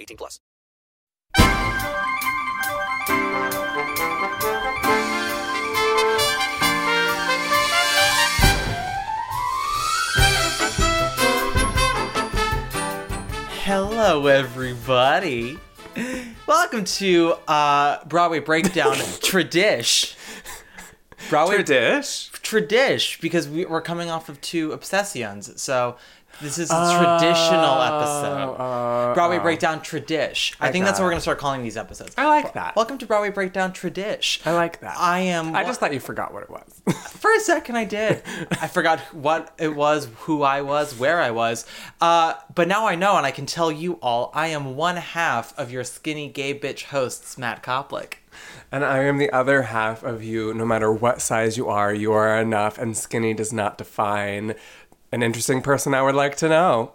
18 plus. Hello, everybody. Welcome to uh, Broadway Breakdown Tradish. Broadway Tradish? Tradish, because we, we're coming off of two obsessions. So this is a traditional episode. uh, Broadway uh. Breakdown Tradish. I, I think that's what we're going to start calling these episodes. I like that. Welcome to Broadway Breakdown Tradish. I like that. I am. I just thought you forgot what it was. For a second, I did. I forgot what it was, who I was, where I was. Uh, but now I know, and I can tell you all, I am one half of your skinny gay bitch hosts, Matt Koplik. and I am the other half of you. No matter what size you are, you are enough, and skinny does not define an interesting person I would like to know.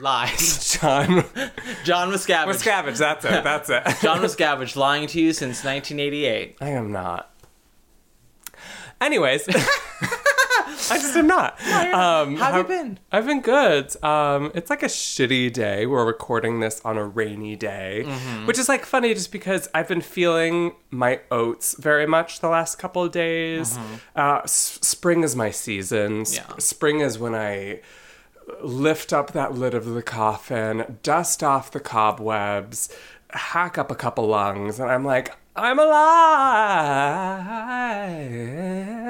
Lies. John John Miscavige. Miscavige, that's it, that's it. John Miscavige lying to you since 1988. I am not. Anyways, I just am not. Um, How have you been? I've been good. Um, it's like a shitty day. We're recording this on a rainy day, Mm-hmm. which is like funny just because I've been feeling my oats very much the last couple of days. Uh, s- spring is my season. S- Mm-hmm. Yeah. Spring is when I lift up that lid of the coffin, dust off the cobwebs, hack up a couple lungs, and I'm like, I'm alive.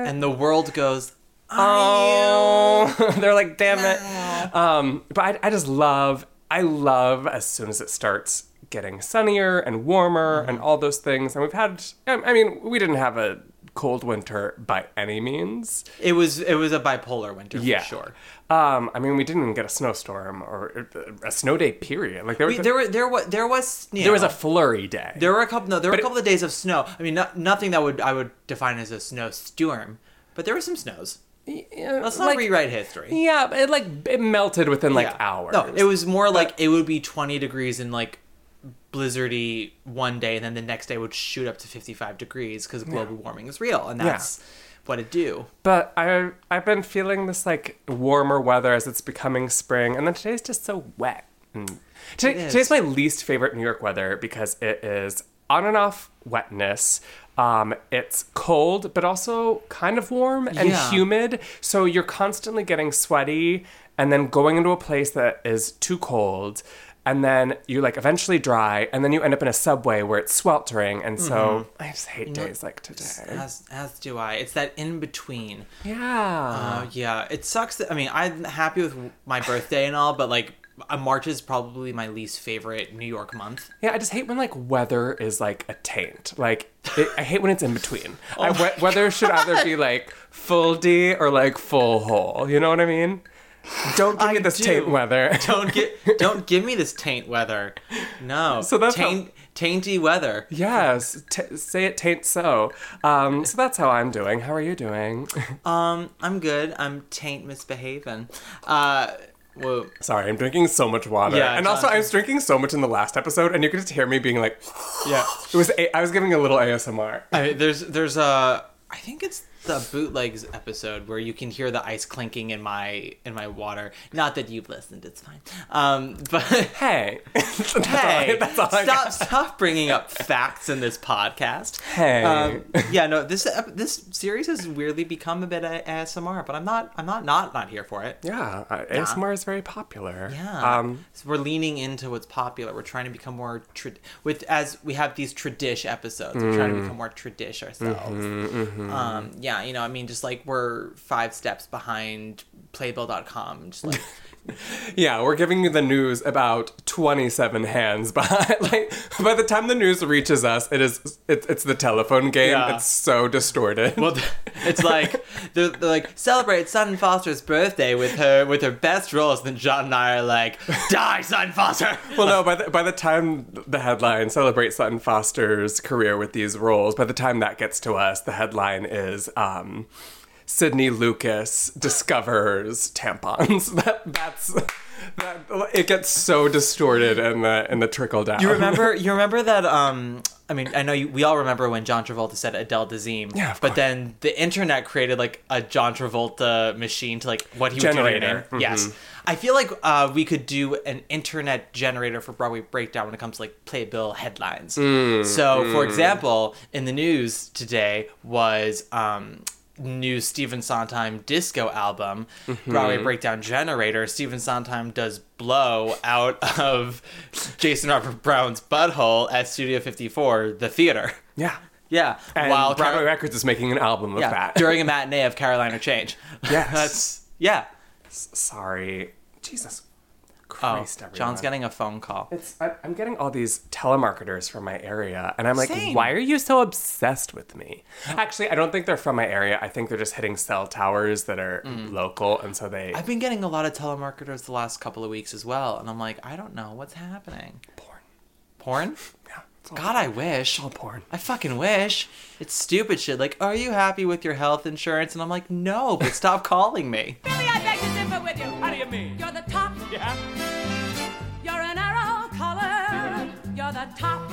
And the world goes, Oh, they're like, damn it. Um, but I, I just love, I love as soon as it starts getting sunnier and warmer and all those things. And we've had, I I mean, we didn't have a cold winter by any means. it was it was a bipolar winter Yeah, for sure. Um, I mean, we didn't even get a snowstorm or a snow day. Period. Like there was, We, there were there was there was there was a flurry day. There were a couple. No, there were But a couple of days of snow. I mean, no, nothing that would I would define as a snowstorm, but there were some snows. Yeah, Let's not like- rewrite history. Yeah, it like it melted within like Yeah. hours. No, it was more like it would be twenty degrees and like blizzardy one day, and then the next day would shoot up to fifty-five degrees because global warming is real, and that's what it do. But I I've been feeling this like warmer weather as it's becoming spring, and then today's just so wet. And today, today's my least favorite New York weather because it is on and off wetness. Um, it's cold, but also kind of warm and Yeah. humid. So you're constantly getting sweaty, and then going into a place that is too cold. And then you like eventually dry, and then you end up in a subway where it's sweltering, and so I just hate days like today. As as do I. It's that in between. Yeah. Uh, yeah, it sucks. That, I mean, I'm happy with my birthday and all, but like, March is probably my least favorite New York month. Yeah, I just hate when like weather is like a taint. Like it, I hate when it's in between. I, we- weather should either be like full D or like full hole. You know what I mean? Don't give me I this do. taint weather. Don't get, don't give me this taint weather. No. So that's how- tainty weather. yes, t- say it taint so. Um, so that's how I'm doing. How are you doing? Um, I'm good. I'm taint misbehaving. Uh, whoa. Sorry, I'm drinking so much water. Yeah, and also I was drinking so much in the last episode, and you could just hear me being like, yeah. It was. A- I was giving a little ASMR. I, there's there's a I think it's the bootlegs episode where you can hear the ice clinking in my in my water. Not that you've listened, it's fine. Um, but Hey. hey, That's all I stop stop bringing up facts in this podcast. Hey. Um, yeah, no, this this series has weirdly become a bit of ASMR, but I'm not I'm not not not here for it. Yeah, uh, ASMR is very popular. Yeah, Um, So we're leaning into what's popular. We're trying to become more tra- with as we have these tradish episodes. We're trying to Mm. become more tradish ourselves. Mm-hmm, Um, yeah, you know, I mean, just like we're five steps behind Playbill.com. Just like yeah, we're giving you the news about 27 hands behind. Like, by the time the news reaches us, it is it's, it's the telephone game. Yeah. It's so distorted. well, it's like they're, they're like celebrate Sutton Foster's birthday with her with her best roles. Then John and I are like, die, Sutton Foster. Well, no. By the by the time the headline celebrates Sutton Foster's career with these roles, by the time that gets to us, the headline is um, Sydney Lucas discovers tampons. That that's that. It gets so distorted in the in the trickle down. You remember? You remember that? Um, I mean, I know you, we all remember when John Travolta said Adele Dazeem. Yeah, of But course. then the internet created like a John Travolta machine to like what he was Generator. doing. Yes. Mm-hmm. I feel like uh, we could do an internet generator for Broadway Breakdown when it comes to like Playbill headlines. Mm, so, for example, in the news today was um, new Stephen Sondheim disco album, Mm-hmm. Broadway Breakdown Generator. Stephen Sondheim does blow out of Jason Robert Brown's butthole at Studio 54, the theater. Yeah. Yeah, And while Broadway Car- Records is making an album of yeah, that. during a matinee of Caroline, or Change. Yes. That's yeah. Sorry. Jesus Oh, Christ, everyone. John's getting a phone call. It's, I, I'm getting all these telemarketers from my area, and I'm like, Same. why are you so obsessed with me? Actually, I don't think they're from my area. I think they're just hitting cell towers that are mm. local, and so they. I've been getting a lot of telemarketers the last couple of weeks as well, and I'm like, I don't know what's happening. porn. Porn? Yeah. God, I wish. all porn. I fucking wish. It's stupid shit. Like, are you happy with your health insurance? And I'm like, no, but stop calling me. Billy, I beg to differ with you. How do you mean? You're the the top.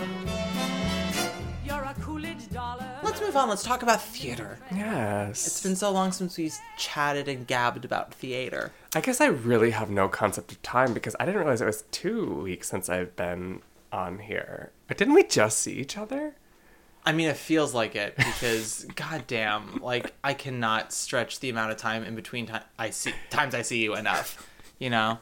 You're a Coolidge dollar. Let's move on. Let's talk about theater. Yes. It's been so long since we've chatted and gabbed about theater. I guess I really have no concept of time because I didn't realize it was two weeks since I've been on here. But didn't we just see each other? I mean, it feels like it because, goddamn, like I cannot stretch the amount of time in between ti- I see times I see you enough. You know,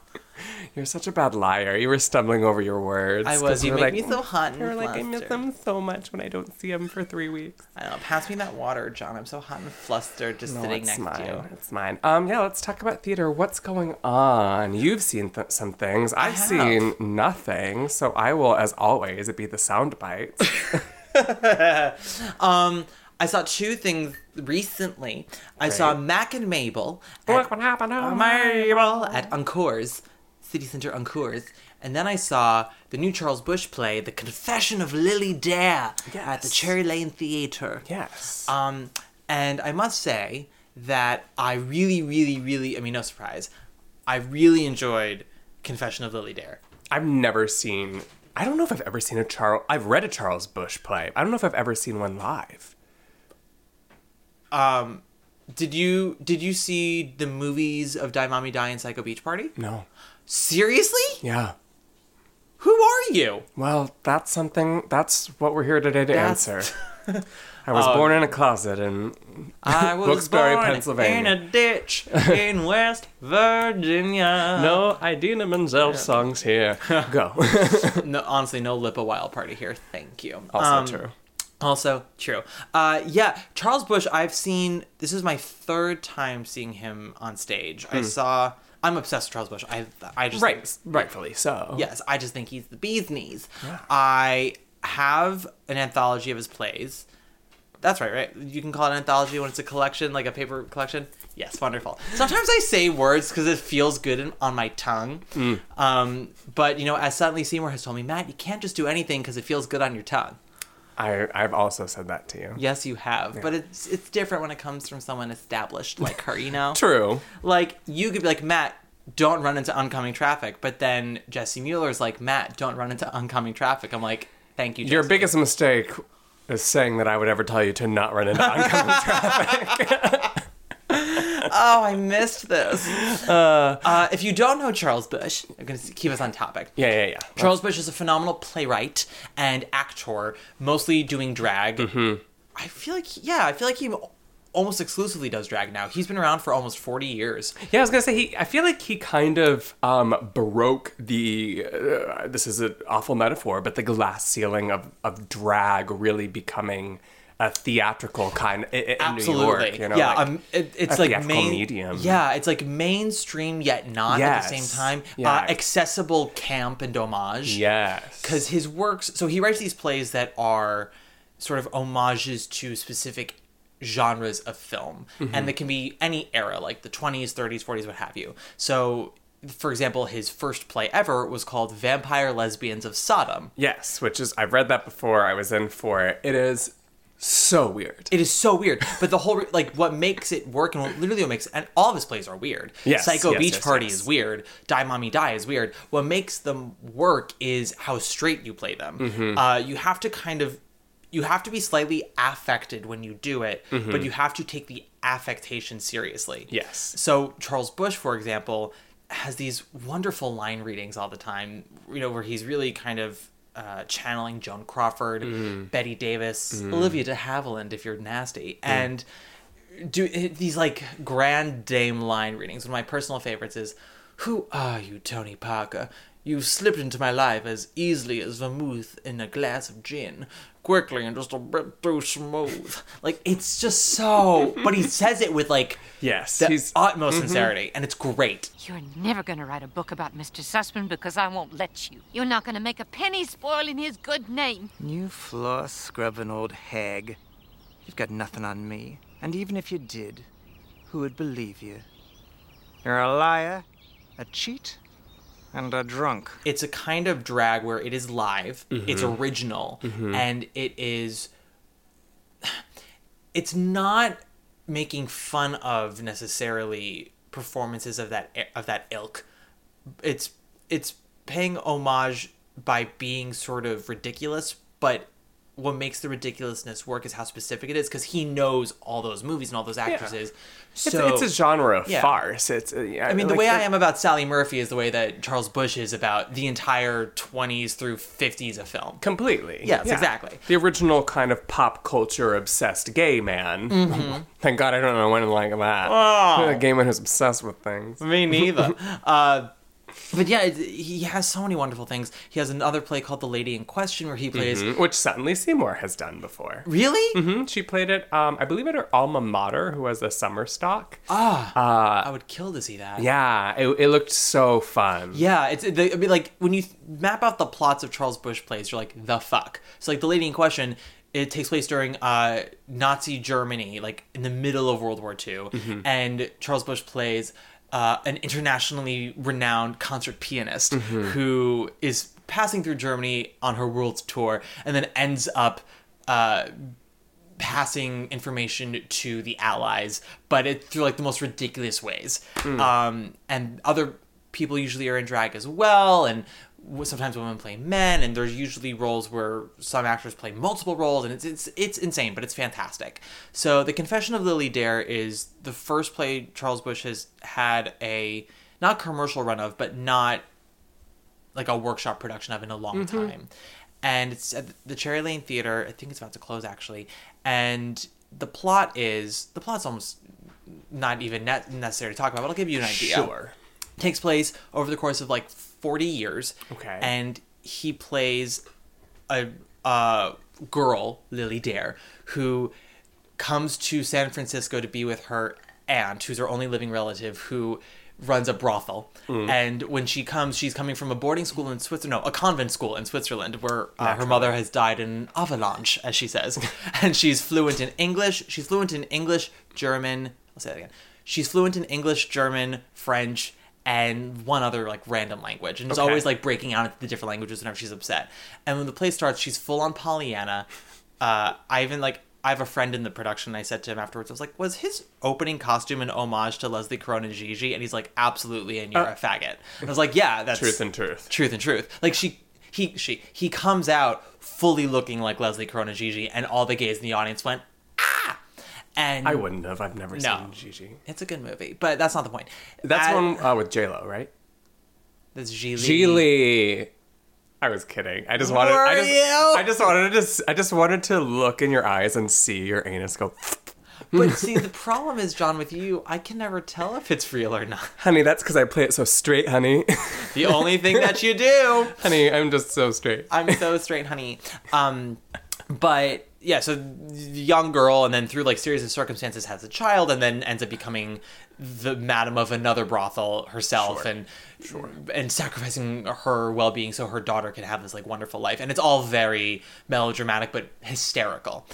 You're such a bad liar. You were stumbling over your words. I was. You make me so hot and You were like, I miss flustered." them so much when I don't see them for three weeks. I don't know. Pass me that water, John. I'm so hot and flustered just No, sitting next mine. to you. It's mine. Um, yeah, let's talk about theater. What's going on? You've seen th- some things. I've seen nothing. So I will, as always, it be the sound bites. Um, I saw two things recently. I saw Mack and Mabel. Look what happened to Mabel at Encores, City Center Encores. And then I saw the new Charles Busch play, The Confession of Lily Dare, at the Cherry Lane Theater. Yes. Um, and I must say that I really, really, really, I mean, no surprise, I really enjoyed Confession of Lily Dare. I've never seen. I don't know if I've ever seen a Charles. I've read a Charles Busch play. I don't know if I've ever seen one live. Did you did you see the movies of Die Mommy Die and Psycho Beach Party? No. Seriously? Yeah. Who are you? Well, that's something. That's what we're here today to That's- answer. I was born in a closet in I was Wilkes-Barre, born Pennsylvania. in a ditch in West Virginia. no Idina Menzel songs here. Go. no, honestly, no Lippa Wild Party here. Thank you. also Um, true. Also true. Uh, yeah, Charles Busch. I've seen. This is my third time seeing him on stage. I saw. I'm obsessed with Charles Busch. I I just Right, rightfully so. Yes, I just think he's the bee's knees. I have an anthology of his plays. That's right, right? You can call it an anthology when it's a collection, like a paper collection. Yes, wonderful. Sometimes I say words because it feels good in, on my tongue. Um, but, you know, as Suddenly Seymour has told me, Matt, you can't just do anything because it feels good on your tongue. I, I've also said that to you. Yes, you have. But it's it's different when it comes from someone established like her, you know? True. like you could be like Matt, don't run into oncoming traffic, but then Jessie Mueller's like Matt, don't run into oncoming traffic. I'm like, thank you. Your biggest mistake is saying that I would ever tell you to not run into oncoming traffic. Oh, I missed this. Uh, if you don't know Charles Busch, I'm going to keep us on topic. Yeah, yeah, yeah. Charles Busch is a phenomenal playwright and actor, mostly doing drag. Mm-hmm. I feel like, yeah, I feel like he almost exclusively does drag now. He's been around for almost 40 years. Yeah, I was gonna say he. I feel like he kind of um, broke the. Uh, this is an awful metaphor, but the glass ceiling of of drag really becoming a theatrical kind i- i- in Absolutely. New York. You know, yeah, like um, it, it's like main, medium. Yeah, it's like mainstream yet not at the same time. Yeah. Uh, accessible camp and homage. Yes. because his works so he writes these plays that are sort of homages to specific genres of film Mm-hmm. and they can be any era like the 20s 30s 40s what have you so for example his first play ever was called vampire lesbians of sodom Yes, which is I've read that before. I was in for it. It is so weird. it is so weird but the whole like what makes it work and what, literally what makes and all of his plays are weird Yes, psycho yes, beach yes, party yes. is weird die mommy die is weird what makes them work is how straight you play them Mm-hmm. uh, you have to kind of you have to be slightly affected when you do it Mm-hmm. but you have to take the affectation seriously Yes. so charles busch for example has these wonderful line readings all the time you know where he's really kind of uh, channeling joan crawford Mm-hmm. bette davis olivia de havilland if you're nasty and do these like grand dame line readings. One of my personal favorites is, "Who are you, Tony Parker? You slipped into my life as easily as vermouth in a glass of gin, quickly and just a bit too smooth." Like it's just so, but he says it with like Yes, the he's- utmost mm-hmm. sincerity, and it's great. You're never going to write a book about Mr. Sussman because I won't let you. You're not going to make a penny spoiling his good name. You floss scrubbing old hag. You've got nothing on me. And even if you did, who would believe you? You're a liar, a cheat, and a drunk. it's a kind of drag where it is live, mm-hmm. it's original, mm-hmm. and it is. It's not making fun of necessarily performances of that of that ilk. It's it's paying homage by being sort of ridiculous, but what makes the ridiculousness work is how specific it is because he knows all those movies and all those actresses. It's, So it's a genre of yeah. farce. It's. Uh, yeah, I mean, the like way I am about Sally Murphy is the way that Charles Busch is about the entire 20s through 50s of film. Completely. Yes, exactly. The original kind of pop culture obsessed gay man. Mm-hmm. Thank God I don't know anyone like that. Oh. A gay man who's obsessed with things. Me neither. uh, but yeah, he has so many wonderful things. He has another play called The Lady in Question where he plays. Mhm, Which Suddenly Seymour has done before. Really? hmm She played it, um, I believe, at her alma mater, who was a summer stock. Ah. I would kill to see that. Yeah, it, it looked so fun. Yeah, it's the, I mean, like when you map out the plots of Charles Busch plays, you're like the fuck. So like the lady in question, it takes place during uh, Nazi Germany, like in the middle of World War II, and Charles Busch plays uh, an internationally renowned concert pianist who is passing through Germany on her world tour, and then ends up. Uh, passing information to the allies, but it through like the most ridiculous ways. Um, and other people usually are in drag as well, and sometimes women play men, and there's usually roles where some actors play multiple roles, and it's it's it's insane, but it's fantastic. So, The Confession of Lily Dare is the first play Charles Busch has had a not commercial run of, but not like a workshop production of in a long mm-hmm. time. And it's at the Cherry Lane Theater. I think it's about to close actually. And the plot is the plot's almost not even ne- necessary to talk about, but I'll give you an idea. Sure. takes place over the course of like 40 years. Okay. And he plays a, a girl, Lily Dare, who comes to San Francisco to be with her aunt, who's her only living relative, who runs a brothel. And when she comes, she's coming from a boarding school in Switzerland, no, a convent school in Switzerland, where uh, her mother has died in an avalanche, as she says. and she's fluent in English. She's fluent in English, German. I'll say that again. She's fluent in English, German, French, and one other like random language, and is Okay. always like breaking out into the different languages whenever she's upset. And when the play starts, she's full on Pollyanna. Uh, I even like I have a friend in the production. And I said to him afterwards, I was like, "Was his opening costume an homage to Leslie Caron and Gigi?" And he's like, "Absolutely." And you're a faggot. And I was like, "Yeah, that's Truth and truth. truth and truth." Like she, he she he comes out fully looking like Leslie Corona Gigi, and all the gays in the audience went. And I wouldn't have. I've never No. seen Gigi. It's a good movie, but that's not the point. That's At- one uh, with J Lo, right? That's Gigli. Geely. I was kidding. I just wanted. I Were just, you? I just wanted to. I just wanted to look in your eyes and see your anus go. But see, the problem is, John, with you, I can never tell if it's real or not. Honey, that's because I play it so straight, honey. The only thing that you do. honey, I'm just so straight. I'm so straight, honey. Um, but yeah, so young girl, and then through like series of circumstances, has a child, and then ends up becoming the madam of another brothel herself, and and sacrificing her well being so her daughter can have this like wonderful life. And it's all very melodramatic, but hysterical.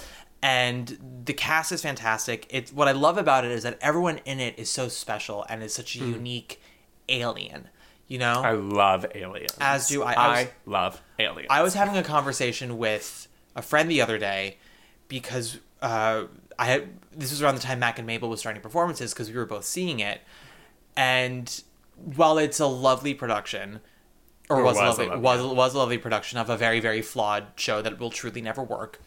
And the cast is fantastic. It's what I love about it is that everyone in it is so special and is such a hmm. unique alien. You know, I love aliens. As do I. I I, was- love aliens. I was having a conversation with a friend the other day because uh, I had this was around the time Mack and Mabel was starting performances because we were both seeing it, and while it's a lovely production, or, Or was, a was a lovely, lovely- was was a lovely production of a very very flawed show that will truly never work.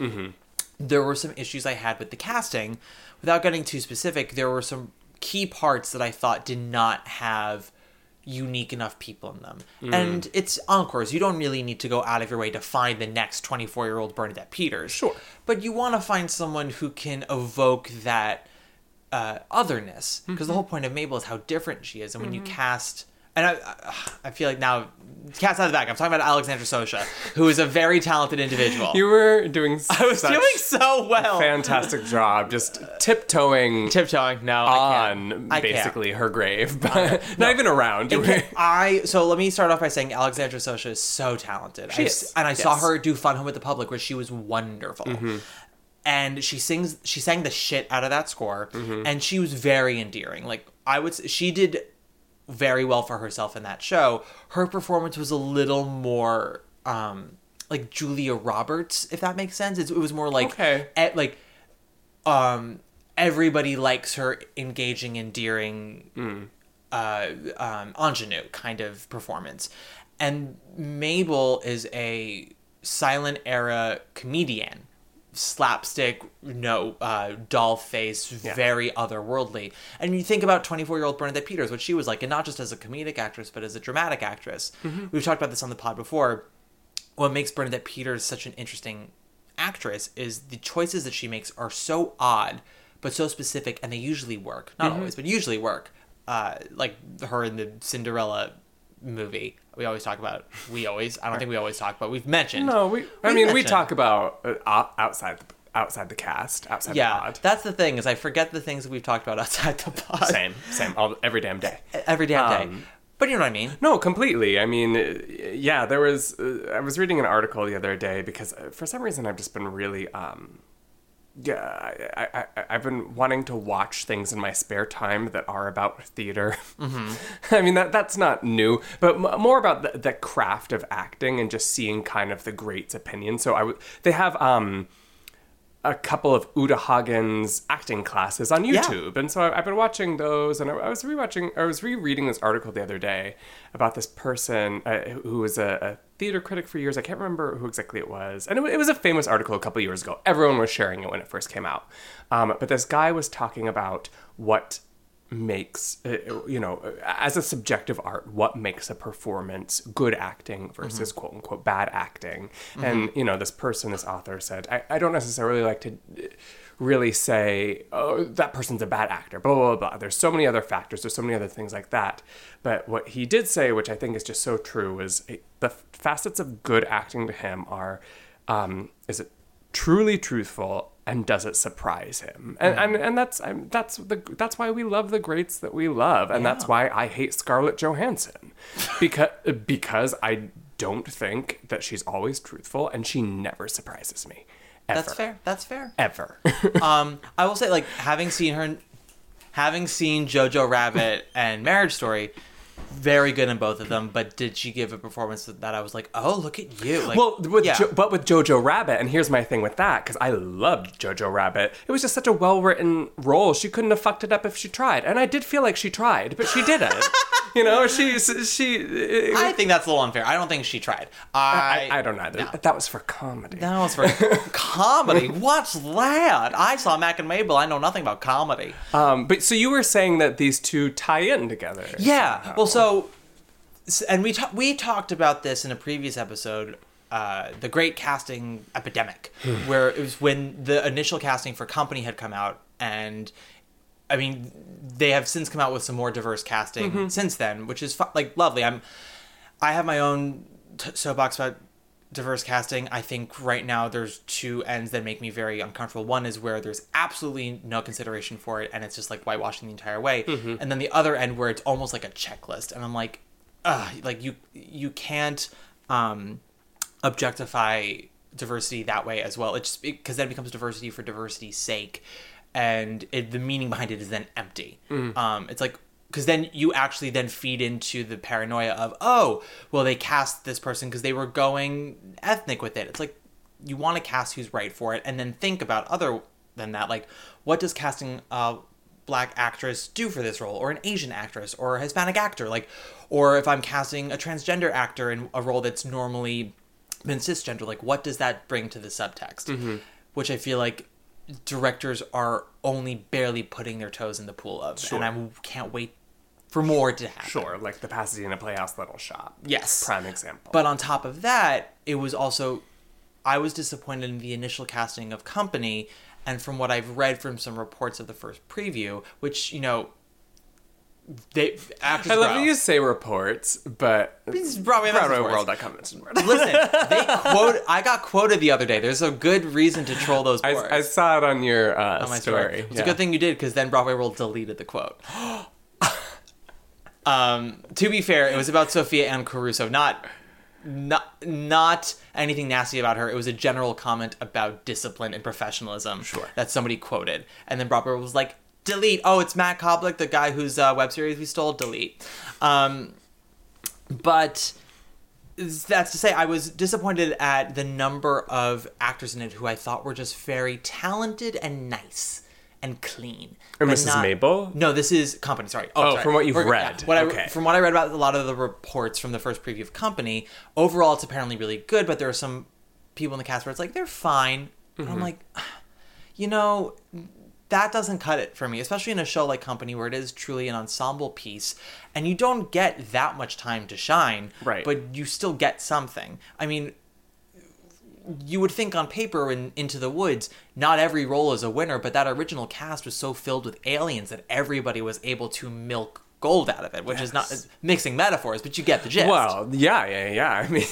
There were some issues I had with the casting. Without getting too specific, there were some key parts that I thought did not have unique enough people in them. Mm. And it's encores. You don't really need to go out of your way to find the next 24 year old Bernadette Peters. Sure. But you want to find someone who can evoke that uh, otherness. Because Mm-hmm. the whole point of Mabel is how different she is. And when you cast. And I, I- feel like now, cat's out of the bag. I'm talking about Alexandra Socha, who is a very talented individual. You were doing. I was doing so well. fantastic job, just tiptoeing Tiptoeing. No, on can't. I can't. basically her grave, but not even around. You It were- can- I so let me start off by saying Alexandra Socha is so talented. She I- is, and I saw her do Fun Home with the Public, where she was wonderful. Mm-hmm. And she sings, she sang the shit out of that score, Mm-hmm. and she was very endearing. Like I would, she did very well for herself in that show. Her performance was a little more um like Julia Roberts, if that makes sense. It was more like Okay. like um everybody likes her engaging, endearing uh, um, ingenue kind of performance. And Mabel is a silent era comedian, slapstick, no uh, doll face, very otherworldly. And you think about 24 year old Bernadette Peters, what she was like, and not just as a comedic actress, but as a dramatic actress. We've talked about this on the pod before. What makes Bernadette Peters such an interesting actress is the choices that she makes are so odd but so specific and they usually work not always but usually work uh, like her in the cinderella movie we always talk about we always i don't think we always talk about we've mentioned no, we. I mean, we talk about uh, outside the, outside the cast, outside the yeah pod. that's the thing is i forget the things that we've talked about outside the pod Same, same, all every damn day. every damn day Um, but you know what i mean No, completely. I mean, uh, yeah, there was. Uh, I was reading an article the other day because uh, for some reason I've just been really. Um, yeah, I, I, I, I've been wanting to watch things in my spare time that are about theater. I mean, that that's not new, but m- more about the, the craft of acting and just seeing kind of the greats' opinions. So I w- they have um, a couple of Uta Hagen's acting classes on Yeah. YouTube, and so I, I've been watching those. And I, I was rewatching, I was rereading this article the other day about this person uh, who was a, a theater critic for years. I can't remember who exactly it was, and it, it was a famous article a couple years ago. Everyone was sharing it when it first came out. Um, but this guy was talking about what makes uh, you know as a subjective art what makes a performance good acting versus quote unquote bad acting. And you know this person this author said I, I don't necessarily like to uh, really say oh that person's a bad actor blah blah blah. There's so many other factors there's so many other things like that. But what he did say which i think is just so true is uh, the facets of good acting to him are um, is it truly truthful and does it surprise him? And and, and that's I'm, that's the that's why we love the greats that we love and that's why I hate Scarlett Johansson. Because because I don't think that she's always truthful and she never surprises me. Ever. That's fair. That's fair. Ever. Um i will say like having seen her having seen jojo rabbit and marriage story very good in both of them but did she give a performance that i was like oh look at you like well, with yeah. jo- but with Jojo Rabbit, and here's my thing with that, because I loved Jojo Rabbit. It was just such a well written role. She couldn't have fucked it up if she tried, and I did feel like she tried, but she didn't. You know, she she. I think that's a little unfair. I don't think she tried. I I, I don't either. That was for comedy. that was for comedy. What's that? I saw Mack and Mabel. I know nothing about comedy. Um, but so you were saying that these two tie in together. Yeah. Well, so, and we ta- we talked about this in a previous episode, uh, the Great Casting Epidemic, where it was when the initial casting for Company had come out, and I mean, they have since come out with some more diverse casting since then, which is fu- like lovely. I'm, I have my own t- soapbox about diverse casting. I think right now there's two ends that make me very uncomfortable. One is where there's absolutely no consideration for it, and it's just like whitewashing the entire way. And then the other end where it's almost like a checklist, and I'm like, ugh, like you you can't um, objectify diversity that way as well. It's because then it becomes diversity for diversity's sake, and it, the meaning behind it is then empty. Um, it's like because then you actually then feed into the paranoia of oh well they cast this person because they were going ethnic with it. It's like you want to cast who's right for it, and then think about other than that like what does casting a black actress do for this role or an asian actress or a hispanic actor like or if i'm casting a transgender actor in a role that's normally been cisgender like what does that bring to the subtext which i feel like directors are only barely putting their toes in the pool of and i can't wait for more to happen Sure, like the Pasadena Playhouse Little Shop. Yes. Prime example. but on top of that, it was also I was disappointed in the initial casting of Company, and from what I've read from some reports of the first preview, which you know, they actors. I love grow. that you say reports, but It's Broadway message boards. BroadwayWorld.com. Listen, they quote. I got quoted the other day. There's a good reason to troll those boards. I, I saw it on your uh, on my story. story. It's yeah. a good thing you did because then Broadway World deleted the quote. um, to be fair, it was about Sophia Anne Caruso, not not not anything nasty about her. It was a general comment about discipline and professionalism. Sure. That somebody quoted, and then Broadway was like, "Delete." Oh, it's Matt Koplik, the guy whose uh, web series we stole. Delete. Um, but that's to say, I was disappointed at the number of actors in it who I thought were just very talented and nice and clean. Or Mrs. Mabel? No, this is Company. Sorry. Oh, sorry. from what you've read. yeah, what Okay. I, from what I read about a lot of the reports from the first preview of Company, overall it's apparently really good. But there are some people in the cast where it's like they're fine. Mm-hmm. I'm like, you know, that doesn't cut it for me, especially in a show like Company where it is truly an ensemble piece and you don't get that much time to shine, Right. but you still get something. I mean, you would think on paper in Into the Woods, not every role is a winner, but that original cast was so filled with aliens that everybody was able to milk gold out of it, which is not mixing metaphors, but you get the gist. Well, yeah, yeah, yeah. I mean,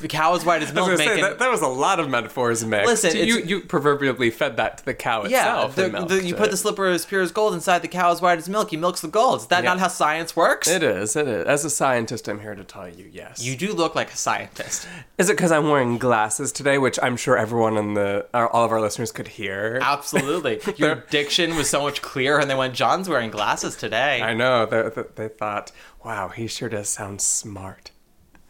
the cow is white as I was milk gonna say, that, that was a lot of metaphors mixed. Listen, you you proverbially fed that to the cow yeah, itself. the, and the, milked you put the slipper as pure as gold inside the cow as white as milk. He milks the gold. Is that Yeah. not how science works? It is. It is. As a scientist, I'm here to tell you, yes. You do look like a scientist. Is it because I'm wearing glasses today, which I'm sure everyone in the, uh, all of our listeners could hear? Absolutely. Your diction was so much clearer, and they went, John's wearing glasses today. I know. They, they, they thought, wow, he sure does sound smart.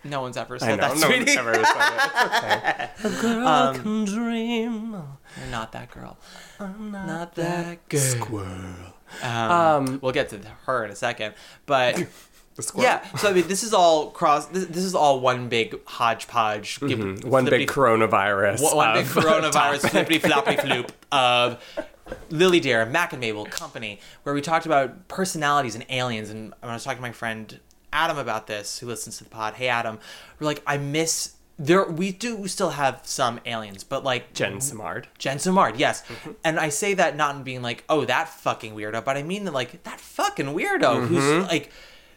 No one's ever I said know. that, no sweetie. one's ever said it. It's okay. A girl Um, can dream. You're not that girl. I'm not, that good. Squirrel. Um, we'll get to her in a second, but The squirrel. yeah. So I mean, this is all cross. This, this is all one big hodgepodge. give- Mhm. One big coronavirus. one, one big coronavirus topics. flippity floppy floop of Lily Dare, Mack and Mabel Company, where we talked about personalities and aliens. And I was talking to my friend Adam about this, who listens to the pod, hey Adam, we're like, I miss there. We do we still have some aliens, but like Jen Simard. Jen Simard, yes. Mm-hmm. And I say that not in being like, oh, that fucking weirdo, but I mean that like that fucking weirdo who's mm-hmm. like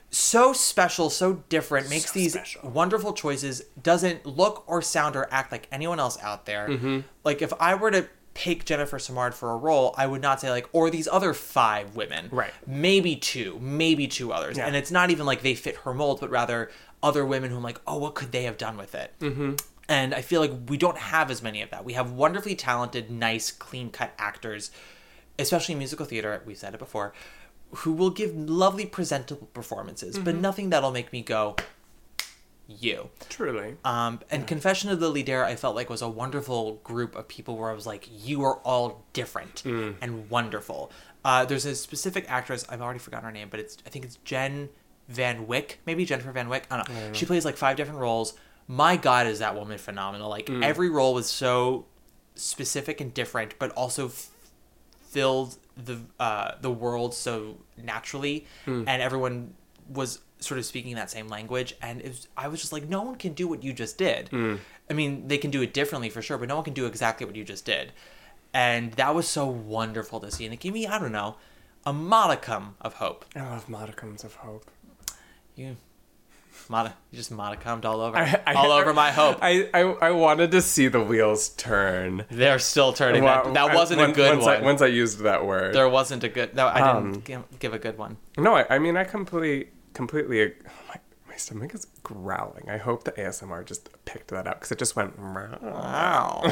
so special, so different, makes So these special. wonderful choices, doesn't look or sound or act like anyone else out there. Mm-hmm. Like if I were to pick Jennifer Simard for a role, I would not say like, or these other five women. Right. Maybe two, maybe two others. Yeah. And it's not even like they fit her mold, but rather other women who I'm like, oh, what could they have done with it? Mm-hmm. And I feel like we don't have as many of that. We have wonderfully talented, nice, clean cut actors, especially in musical theater, we've said it before, who will give lovely, presentable performances, but nothing that'll make me go, you. Truly. Um, and Confession of Lily Dare, I felt like was a wonderful group of people where I was like, you are all different and wonderful. Uh, there's a specific actress, I've already forgotten her name, but it's I think it's Jen Van Dyck, maybe Jennifer Van Dyck. I don't know. She plays like five different roles. My God, is that woman phenomenal? Like Mm. every role was so specific and different, but also f- filled the uh, the world so naturally, Mm. and everyone was sort of speaking that same language. And it was, I was just like, no one can do what you just did. Mm. I mean, they can do it differently for sure, but no one can do exactly what you just did. And that was so wonderful to see, and it gave me, I don't know, a modicum of hope. I love modicums of hope. You, mod, you just modicummed all over, I- I- all over my hope. I, I I wanted to see the wheels turn. They're still turning. Wow, that, that I- wasn't a good once one. I, once I used that word. there wasn't a good. No, I didn't Um, give, give a good one. No, I, I mean I completely, completely. ag- My, my stomach is growling. I hope the ASMR just picked that up because it just went. Wow.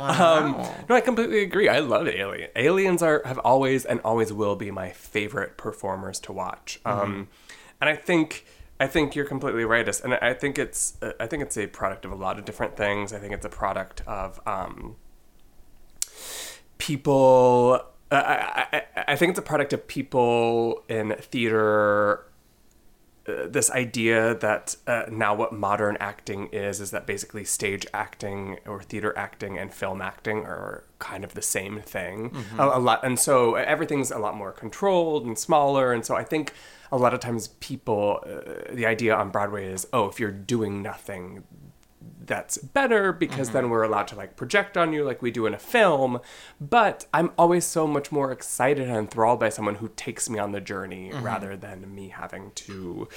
um, no, I completely agree. I love Alien. Aliens are have always and always will be my favorite performers to watch. Um, and I think. I think you're completely right, and I think it's I think it's a product of a lot of different things. I think it's a product of um, people. Uh, I, I, I think it's a product of people in theater. Uh, this idea that uh, now what modern acting is is that basically stage acting or theater acting and film acting are kind of the same thing Mhm. a, a lot and so everything's a lot more controlled and smaller and so i think a lot of times people uh, the idea on broadway is oh if you're doing nothing that's better because then we're allowed to like project on you like we do in a film. But I'm always so much more excited and enthralled by someone who takes me on the journey Mhm. rather than me having to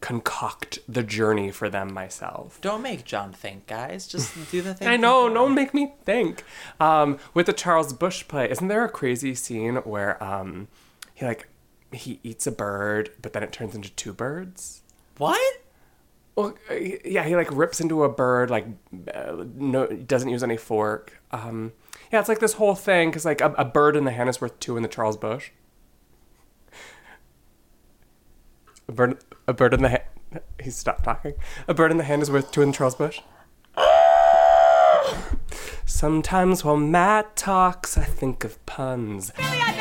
concoct the journey for them myself. Don't make John think, guys. Just do the thing. I know, don't make me think. Um, with the Charles Busch play, isn't there a crazy scene where um, he like he eats a bird, but then it turns into two birds? What? Well, uh, yeah, he like rips into a bird, like uh, no, doesn't use any fork. Um, yeah, it's like this whole thing because like a, a bird in the hand is worth two in the Charles Bush. A bird, a bird in the hand. He stopped talking. A bird in the hand is worth two in the Charles Bush. Sometimes while Matt talks, I think of puns. I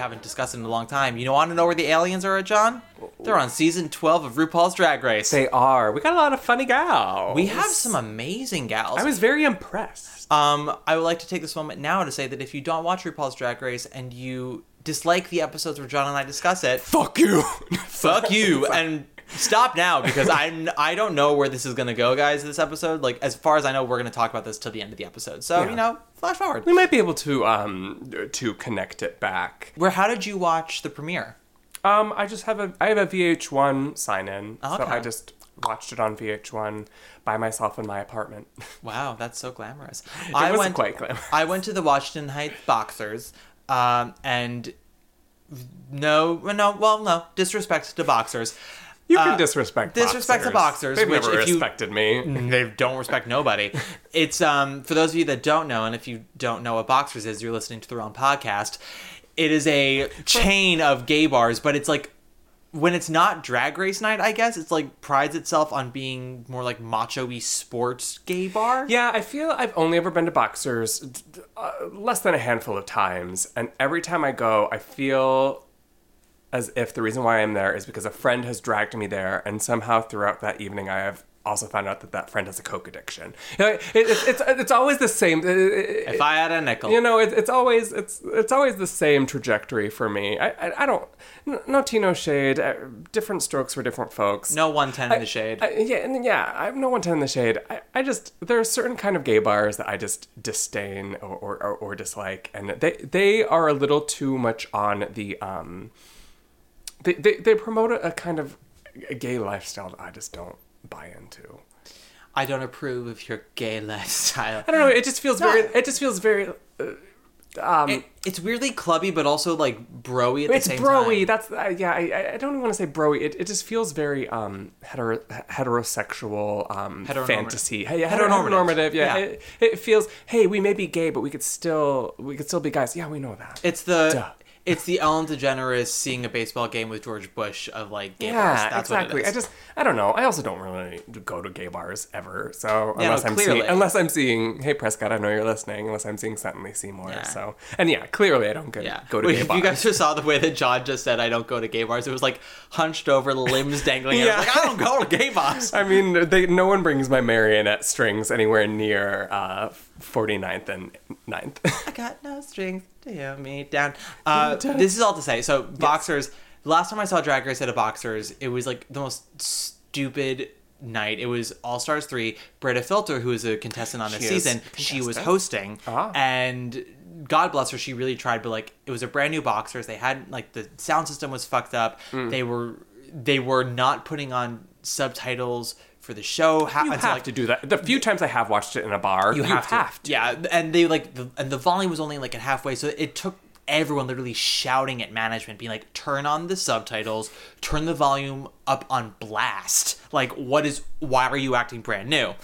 haven't discussed it in a long time. You know want to know where the aliens are John? They're on season 12 of RuPaul's Drag Race. They are. We got a lot of funny gals. We have some amazing gals. I was very impressed. Um, I would like to take this moment now to say that if you don't watch RuPaul's Drag Race and you dislike the episodes where John and I discuss it, fuck you, fuck you, and stop now because I'm I don't know where this is gonna go, guys. This episode, like as far as I know, we're gonna talk about this till the end of the episode. So Yeah. you know, flash forward. We might be able to um to connect it back. Where? How did you watch the premiere? Um, I just have a I have a VH1 sign in, so Okay. I just watched it on VH1 by myself in my apartment. Wow, that's so glamorous. It I was went quite glamorous. I went to the Washington Heights Boxers, um, and no, no, well, no disrespect to boxers. You can Uh, disrespect disrespect to boxers. They've which never if you- respected me. They don't respect nobody. It's um for those of you that don't know, and if you don't know what Boxers is, you're listening to the wrong podcast. It is a chain of gay bars, but it's like when it's not drag race night, I guess it's like prides itself on being more like macho-y sports gay bar. Yeah, I feel I've only ever been to Boxers uh, less than a handful of times, and every time I go, I feel as if the reason why I'm there is because a friend has dragged me there, and somehow throughout that evening, I have also found out that that friend has a coke addiction. You know, it, it's it's it's always the same. If I had a nickel, You know, it, it's always it's it's always the same trajectory for me. I I, I don't no Tino shade. Uh, different strokes for different folks. no 110 in the shade. I, yeah, and yeah, I have no one ten in the shade. I, I just there are certain kind of gay bars that I just disdain or, or, or, or dislike, and they they are a little too much on the um. They they, they promote a, a kind of a gay lifestyle that I just don't buy into. I don't approve of your gay lifestyle. I don't know. It just feels very. It just feels very. Uh, um, It, it's weirdly clubby, but also like broy at the it's same broy. time. That's uh, yeah. I, I don't even want to say broy. It, it just feels very um hetero, heterosexual um Heteronormative. fantasy. Hey, yeah, Heteronormative. heteronormative. Yeah, Yeah. It, it feels. Hey, we may be gay, but we could still we could still be guys. Yeah, we know that. It's the Duh. It's the Ellen DeGeneres seeing a baseball game with George Bush of like gay yeah, bars. That's exactly. I just, I don't know. I also don't really go to gay bars ever. So Yeah, no, unless I'm seeing, unless I'm seeing, hey Prescott, I know you're listening. Unless I'm seeing Suddenly Seymour. Yeah. So and yeah, clearly I don't go, yeah. go to Wait, gay bars. you guys just saw the way that John just said, "I don't go to gay bars," it was like hunched over, limbs dangling. yeah. Yeah. like I don't go to gay bars. I mean, they, no one brings my marionette strings anywhere near uh, 49th and 9th. I got no strings to hear me down. Uh, this is all to say. So boxers. Last time I saw Drag Race at a boxers, it was like the most stupid night. It was All Stars three. Brita Filter, who is a contestant on this She season, she was hosting, Ah. and God bless her, she really tried. But like, it was a brand new boxers. They had like the sound system was fucked up. Mm. They were they were not putting on subtitles for the show. Ha- you have like, to do that. The few times I have watched it in a bar, you have, to. Yeah, and they like the, and the volume was only like at halfway, so it took everyone literally shouting at management, being like, "Turn on the subtitles, turn the volume up on blast." Like, what is? Why are you acting brand new?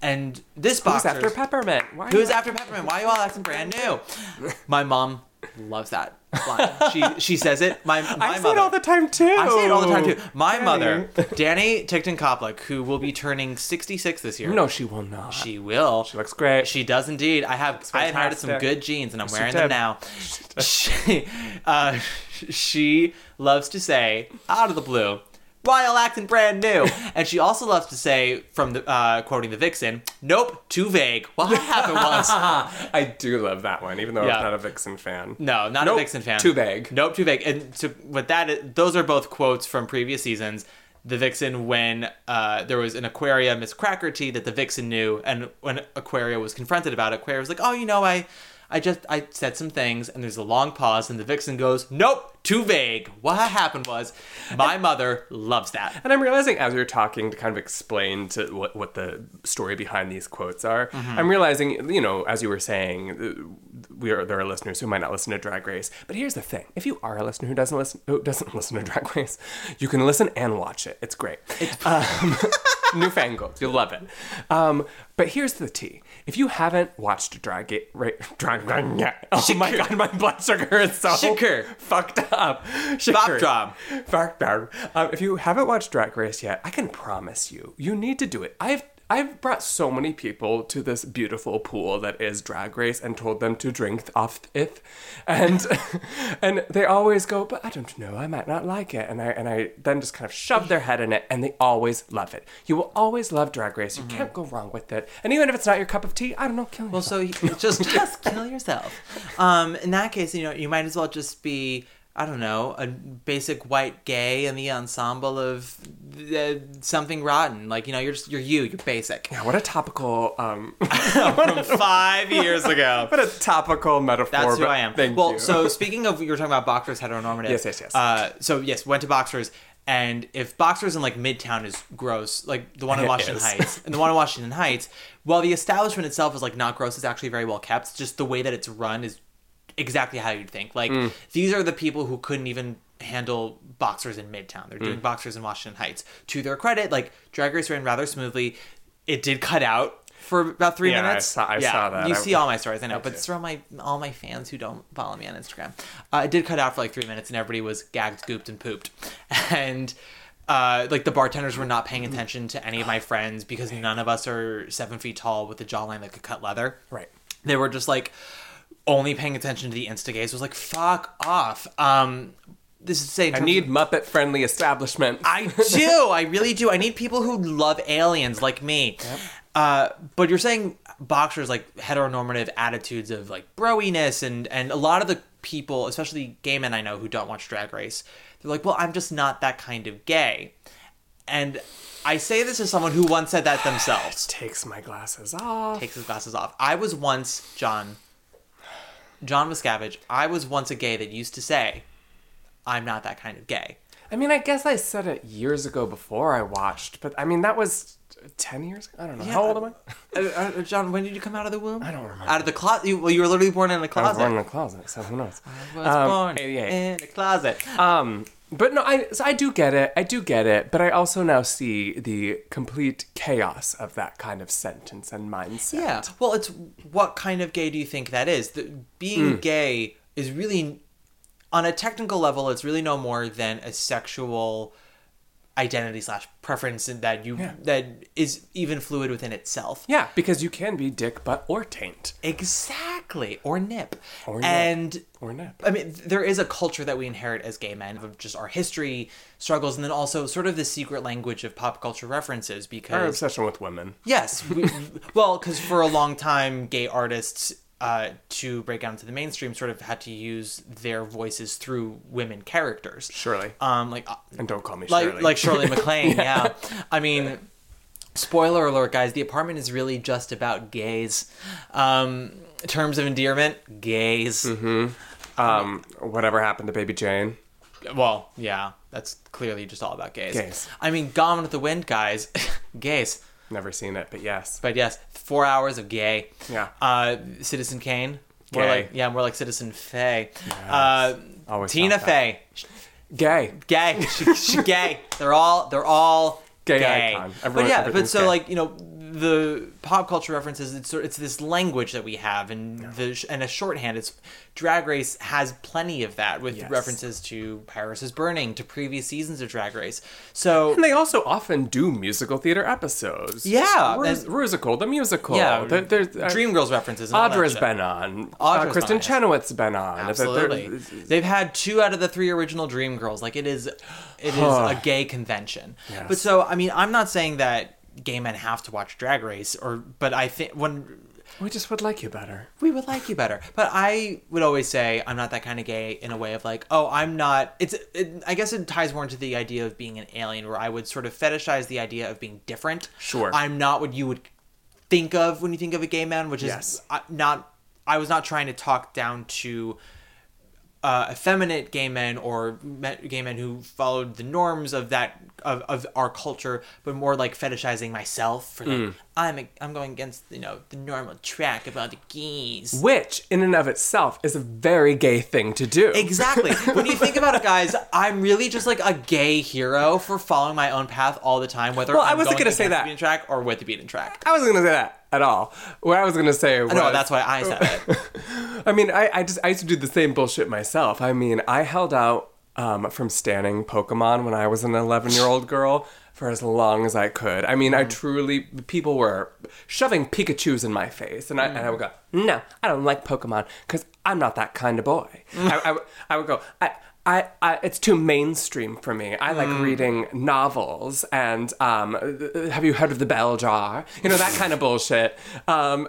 And this Who's after Peppermint? Why Who's after Peppermint? Why are you all acting brand new? My mom loves that line. She she says it. My, my I say mother, it all the time too. I say it all the time too. My Danny. mother, Danny Tickton Koplik, who will be turning 66 this year. No, she will not. She will. She looks great. She does indeed. I have I inherited some fantastic. good jeans and I'm She wearing did. them now. She, uh, she loves to say out of the blue, "Why y'all acting brand new?" And she also loves to say, from the uh, quoting the Vixen, "Nope, too vague. What happened was." I do love that one, even though Yeah. I'm not a Vixen fan. No, not Nope, a Vixen fan. Too vague. Nope, too vague. And so with that, is- those are both quotes from previous seasons. The Vixen, when uh, there was an Aquaria Miss Cracker Tea that the Vixen knew, and when Aquaria was confronted about it, Aquaria was like, "Oh, you know, I, I just I said some things." And there's a long pause, and the Vixen goes, "Nope, too vague. What happened was, my mother loves that." And I'm realizing as you're talking to kind of explain to what, what the story behind these quotes are, Mm-hmm. I'm realizing, you know, as you were saying, uh, we are there are listeners who might not listen to Drag Race. But here's the thing: if you are a listener who doesn't listen who doesn't listen to Drag Race, you can listen and watch it. It's great. um, newfangled. You'll love it. Um, but here's the tea: if you haven't watched Drag Ga- Ra- Drag yet, oh my god, my blood sugar is so Sugar. fucked up. Sugar. drum. Fuck dog. Um, if you haven't watched Drag Race yet, I can promise you, you need to do it. I've I've brought so many people to this beautiful pool that is Drag Race and told them to drink off it, and and they always go, but I don't know, I might not like it, and I and I then just kind of shove their head in it, and they always love it. You will always love Drag Race. You can't go wrong with it, and even if it's not your cup of tea, I don't know, kill yourself. Well, so you- just just kill yourself. Um, in that case, you know, you might as well just be. I don't know, a basic white gay in the ensemble of uh, something rotten. Like you know, you're just you're you. You're basic. Yeah, what a topical um From five years ago. what a topical metaphor. That's who I am. Thank well, you. so speaking of, you were talking about boxers heteronormative. Yes, yes, yes. Uh, so yes, went to boxers, and if boxers in like Midtown is gross, like the one in Washington. Heights, and the one in Washington Heights, while the establishment itself is like not gross, it's actually very well kept. Just the way that it's run is exactly how you'd think. Like Mm. these are the people who couldn't even handle boxers in Midtown. They're Mm. doing boxers in Washington Heights. To their credit, like Drag Race ran rather smoothly. It did cut out for about three Yeah, I minutes. saw- I yeah, saw that. You I- see all my stories, I know, I but it's from my all my fans who don't follow me on Instagram. Uh, it did cut out for like three minutes, and everybody was gagged, gooped, and pooped, and. Uh, like the bartenders were not paying attention to any of my friends because none of us are seven feet tall with a jawline that could cut leather. Right. They were just like only paying attention to the instigators. Was like fuck off. Um, this is saying I need Muppet friendly establishment. I do. I really do. I need people who love aliens like me. Uh, but you're saying boxers like heteronormative attitudes of like broiness and and a lot of the people, especially gay men I know who don't watch Drag Race, they're like, well, I'm just not that kind of gay. And I say this as someone who once said that themselves. Takes my glasses off. Takes his glasses off. I was once John. John Miscavige. I was once a gay that used to say, "I'm not that kind of gay." I mean, I guess I said it years ago before I watched, but I mean, that was 10 years ago? I don't know. How old am I? Uh, uh, John, when did you come out of the womb? I don't remember. Out of the closet? Well, you were literally born in a I was closet. born in a closet, so who knows? I was Um, born 88. in a closet. Um, but no, I so I do get it. I do get it. But I also now see the complete chaos of that kind of sentence and mindset. Yeah. Well, it's what kind of gay do you think that is? The, being Mm. gay is really on a technical level, it's really no more than a sexual identity slash preference that you that is even fluid within itself. Yeah, because you can be dick, butt, or taint. Exactly, or nip, Or nip. and Or nip. I mean, there is a culture that we inherit as gay men of just our history, struggles, and then also sort of the secret language of pop culture references. Because our obsession with women. yes, we, well, because for a long time, gay artists. Uh, to break out into the mainstream, sort of had to use their voices through women characters. Surely. Um, like And don't call me like Shirley. like Shirley MacLaine. yeah. I mean, spoiler alert, guys. The apartment is really just about gays. Um, terms of endearment, gays. Mm-hmm. Um, whatever happened to Baby Jane? Well, yeah, that's clearly just all about gays. Gays. I mean, Gone with the Wind, guys, gays. Never seen it, but yes. But yes, four hours of gay. Yeah. Uh, Citizen Kane. More Gay. like yeah, more like Citizen Faye. Uh, Always Tina. Fey. Gay. gay. She, she gay. They're all they're all Gay gay. icon. But yeah, but so gay. like you know the pop culture references. It's sort- it's this language that we have, and the and a shorthand. It's Drag Race has plenty of that with Yes. references to Paris is Burning, to previous seasons of Drag Race. So And they also often do musical theater episodes. Yeah, Rus- and- Rusical, the musical. yeah, There- there's, uh, Dreamgirls references. and all that Audra's been on. Audra's uh, Kristin on. Chenoweth's been on. Absolutely, they've had two out of the three original Dreamgirls. Like it is, it is a gay convention. Yes. But so I mean, I'm not saying that gay men have to watch Drag Race, or but I think when we just would like you better. we would like you better. But I would always say I'm not that kind of gay in a way of like, oh, I'm not. It's. It, I guess it ties more into the idea of being an alien, where I would sort of fetishize the idea of being different. Sure. I'm not what you would think of when you think of a gay man, which is Yes. Not. I was not trying to talk down to uh, effeminate gay men or gay men who followed the norms of that of, of our culture, but more like fetishizing myself for like mm. I'm a, I'm going against you know the normal track about the gays. Which, in and of itself, is a very gay thing to do. Exactly. when you think about it, guys, I'm really just like a gay hero for following my own path all the time, whether Well, I I'm wasn't going gonna say that. the beaten track or with the beaten track. I wasn't going to say that at all. What I was going to say was. No, that's why I said it. I mean, I, I just I used to do the same bullshit myself. I mean, I held out um, from standing Pokemon when I was an 11 year old girl for as long as I could. I mean, I truly people were shoving Pikachu's in my face, and I, and I would go, no, I don't like Pokemon because I'm not that kind of boy. I, I, would- I would go, I. I, I, it's too mainstream for me. I like reading novels and um, have you heard of the bell jar? You know that kind of bullshit. Um,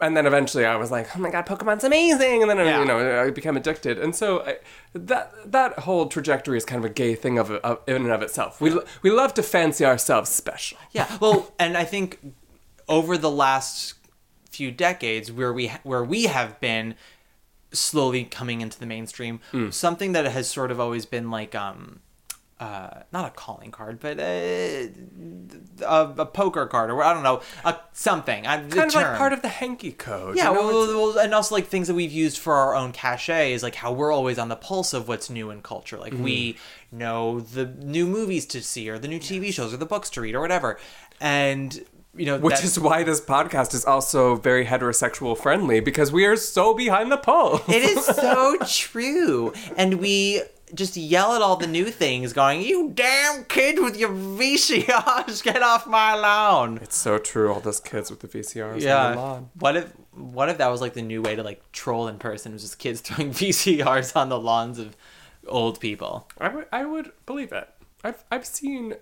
and then eventually I was like, oh my god, Pokemon's amazing, and then Yeah. you know I became addicted, and so I, that that whole trajectory is kind of a gay thing of, of in and of itself. We we love to fancy ourselves special. Yeah, well, and I think over the last few decades, where we where we have been slowly coming into the mainstream, something that has sort of always been like um. Uh, not a calling card, but a, a, a poker card, or I don't know, a, something. I, Kind of like part of the hanky code. yeah, you know? well, well, and also like things that we've used for our own cachet is like how we're always on the pulse of what's new in culture. Like we Mm-hmm. know the new movies to see, or the new TV shows, or the books to read, or whatever. And you know, which is why this podcast is also very heterosexual friendly because we are so behind the pulse. it is so true, and we just yell at all the new things, going, "You damn kid with your VCRs, get off my lawn!" It's so true. All those kids with the VCRs on the Yeah. lawn. What if what if that was like the new way to like troll in person? It was just kids throwing VCRs on the lawns of old people. I would, I would believe it. I've, I've seen,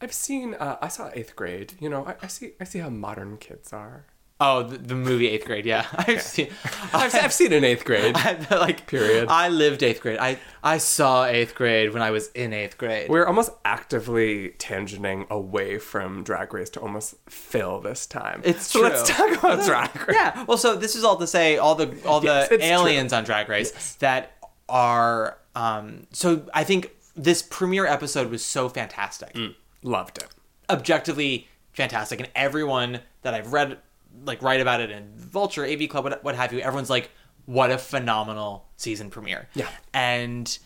I've seen. Uh, I saw eighth grade. You know, I, I see, I see how modern kids are. Oh, the, the movie Eighth Grade. Yeah, I've seen. I've, I've seen an eighth grade. I, like Period. I lived eighth grade. I I saw eighth grade when I was in eighth grade. We're almost actively tangenting away from Drag Race to almost fill this time. It's so let's talk about Drag Race. yeah. Well, so this is all to say all the all Yes, the aliens on Drag Race that are. Um. So I think this premiere episode was so fantastic. Loved it. objectively fantastic and everyone that i've read like write about it in vulture av club what, what have you everyone's like what a phenomenal season premiere Yeah. and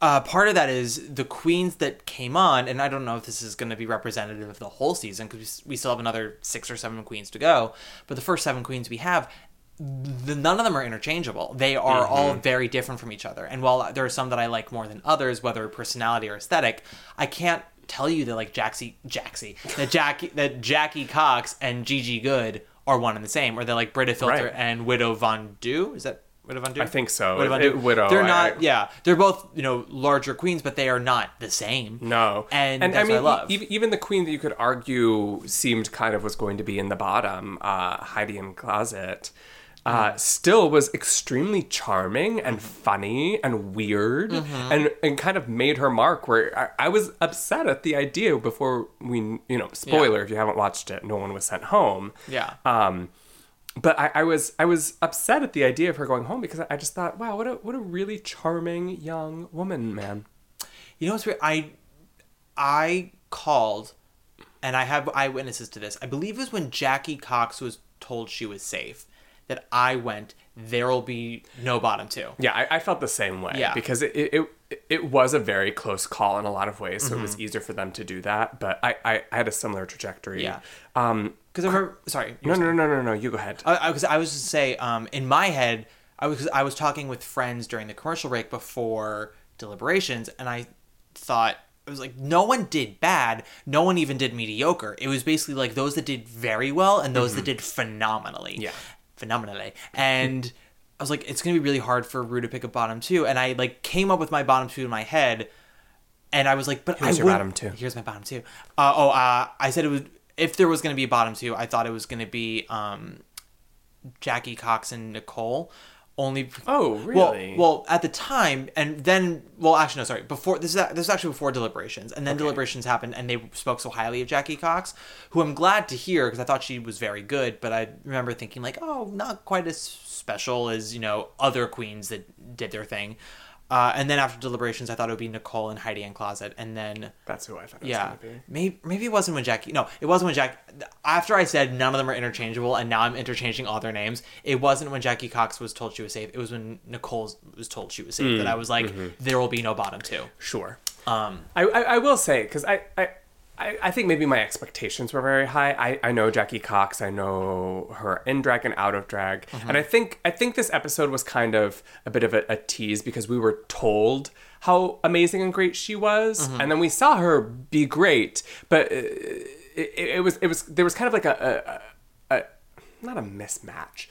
uh, part of that is the queens that came on and i don't know if this is going to be representative of the whole season because we still have another six or seven queens to go but the first seven queens we have the, none of them are interchangeable. They are all very different from each other. And while there are some that I like more than others, whether personality or aesthetic, I can't tell you that like Jaxie, Jaxie, that Jackie, that Jackie Cox and Gigi Goode are one and the same, or they're like Brita Filter Right. and Widow Von'Du. Is that Widow Von'Du? I think so. Widow Von It- Du. Widow, They're not. I- yeah, they're both you know larger queens, but they are not the same. No, and, and that's I mean, what I love. e- even the queen that you could argue seemed kind of was going to be in the bottom, uh, Heidi N Closet, uh, still was extremely charming and Mm-hmm. funny and weird, and and kind of made her mark. Where I, I was upset at the idea before we, you know, spoiler if you haven't watched it, no one was sent home. yeah. Um, but I, I was I was upset at the idea of her going home because I just thought, wow, what a what a really charming young woman, man. You know what's weird? I I called, and I have eyewitnesses to this. I believe it was when Jackie Cox was told she was safe that I went. There will be no bottom two. Yeah, I, I felt the same way. Yeah. because it, it it it was a very close call in a lot of ways, so it Mm-hmm. was easier for them to do that. But I I, I had a similar trajectory. Yeah. Um. Because I remember. Sorry. you No, no, no, no, no. You go ahead. I, I, cause I was to say, um, in my head, I was I was talking with friends during the commercial break before deliberations, and I thought it was like no one did bad, no one even did mediocre. It was basically like those that did very well and those that did phenomenally, Mm-hmm. Yeah. Phenomenally. And I was like, it's gonna be really hard for Rue to pick a bottom two, and I like came up with my bottom two in my head. And I was like, but Here's I your bottom two. Here's my bottom two. Uh, oh, uh, I said it was if there was going to be a bottom two, I thought it was going to be um, Jackie Cox and Nicole. Only Oh, well, really? well, at the time, and then well, actually, no, sorry. Before this is this is actually before deliberations, and then deliberations happened, and they spoke so highly of Jackie Cox, who I'm glad to hear because I thought she was very good, but I remember thinking like, oh, not quite as special as you know other queens that did their thing. Uh, and then after deliberations, I thought it would be Nicole and Heidi N Closet, and then That's who I thought it was yeah, going to be. maybe maybe it wasn't when Jackie. No, it wasn't when Jack. After I said none of them are interchangeable, and now I'm interchanging all their names. It wasn't when Jackie Cox was told she was safe. It was when Nicole was told she was safe Mm, that I was like, mm-hmm. there will be no bottom two. Sure. Um, I, I, I will say because I, I I I think maybe my expectations were very high. I, I know Jackie Cox. I know her in drag and out of drag, and I think I think this episode was kind of a bit of a, a tease because we were told how amazing and great she was, and then we saw her be great, but uh, it, it, was it was there was kind of like a, a, a not a mismatch.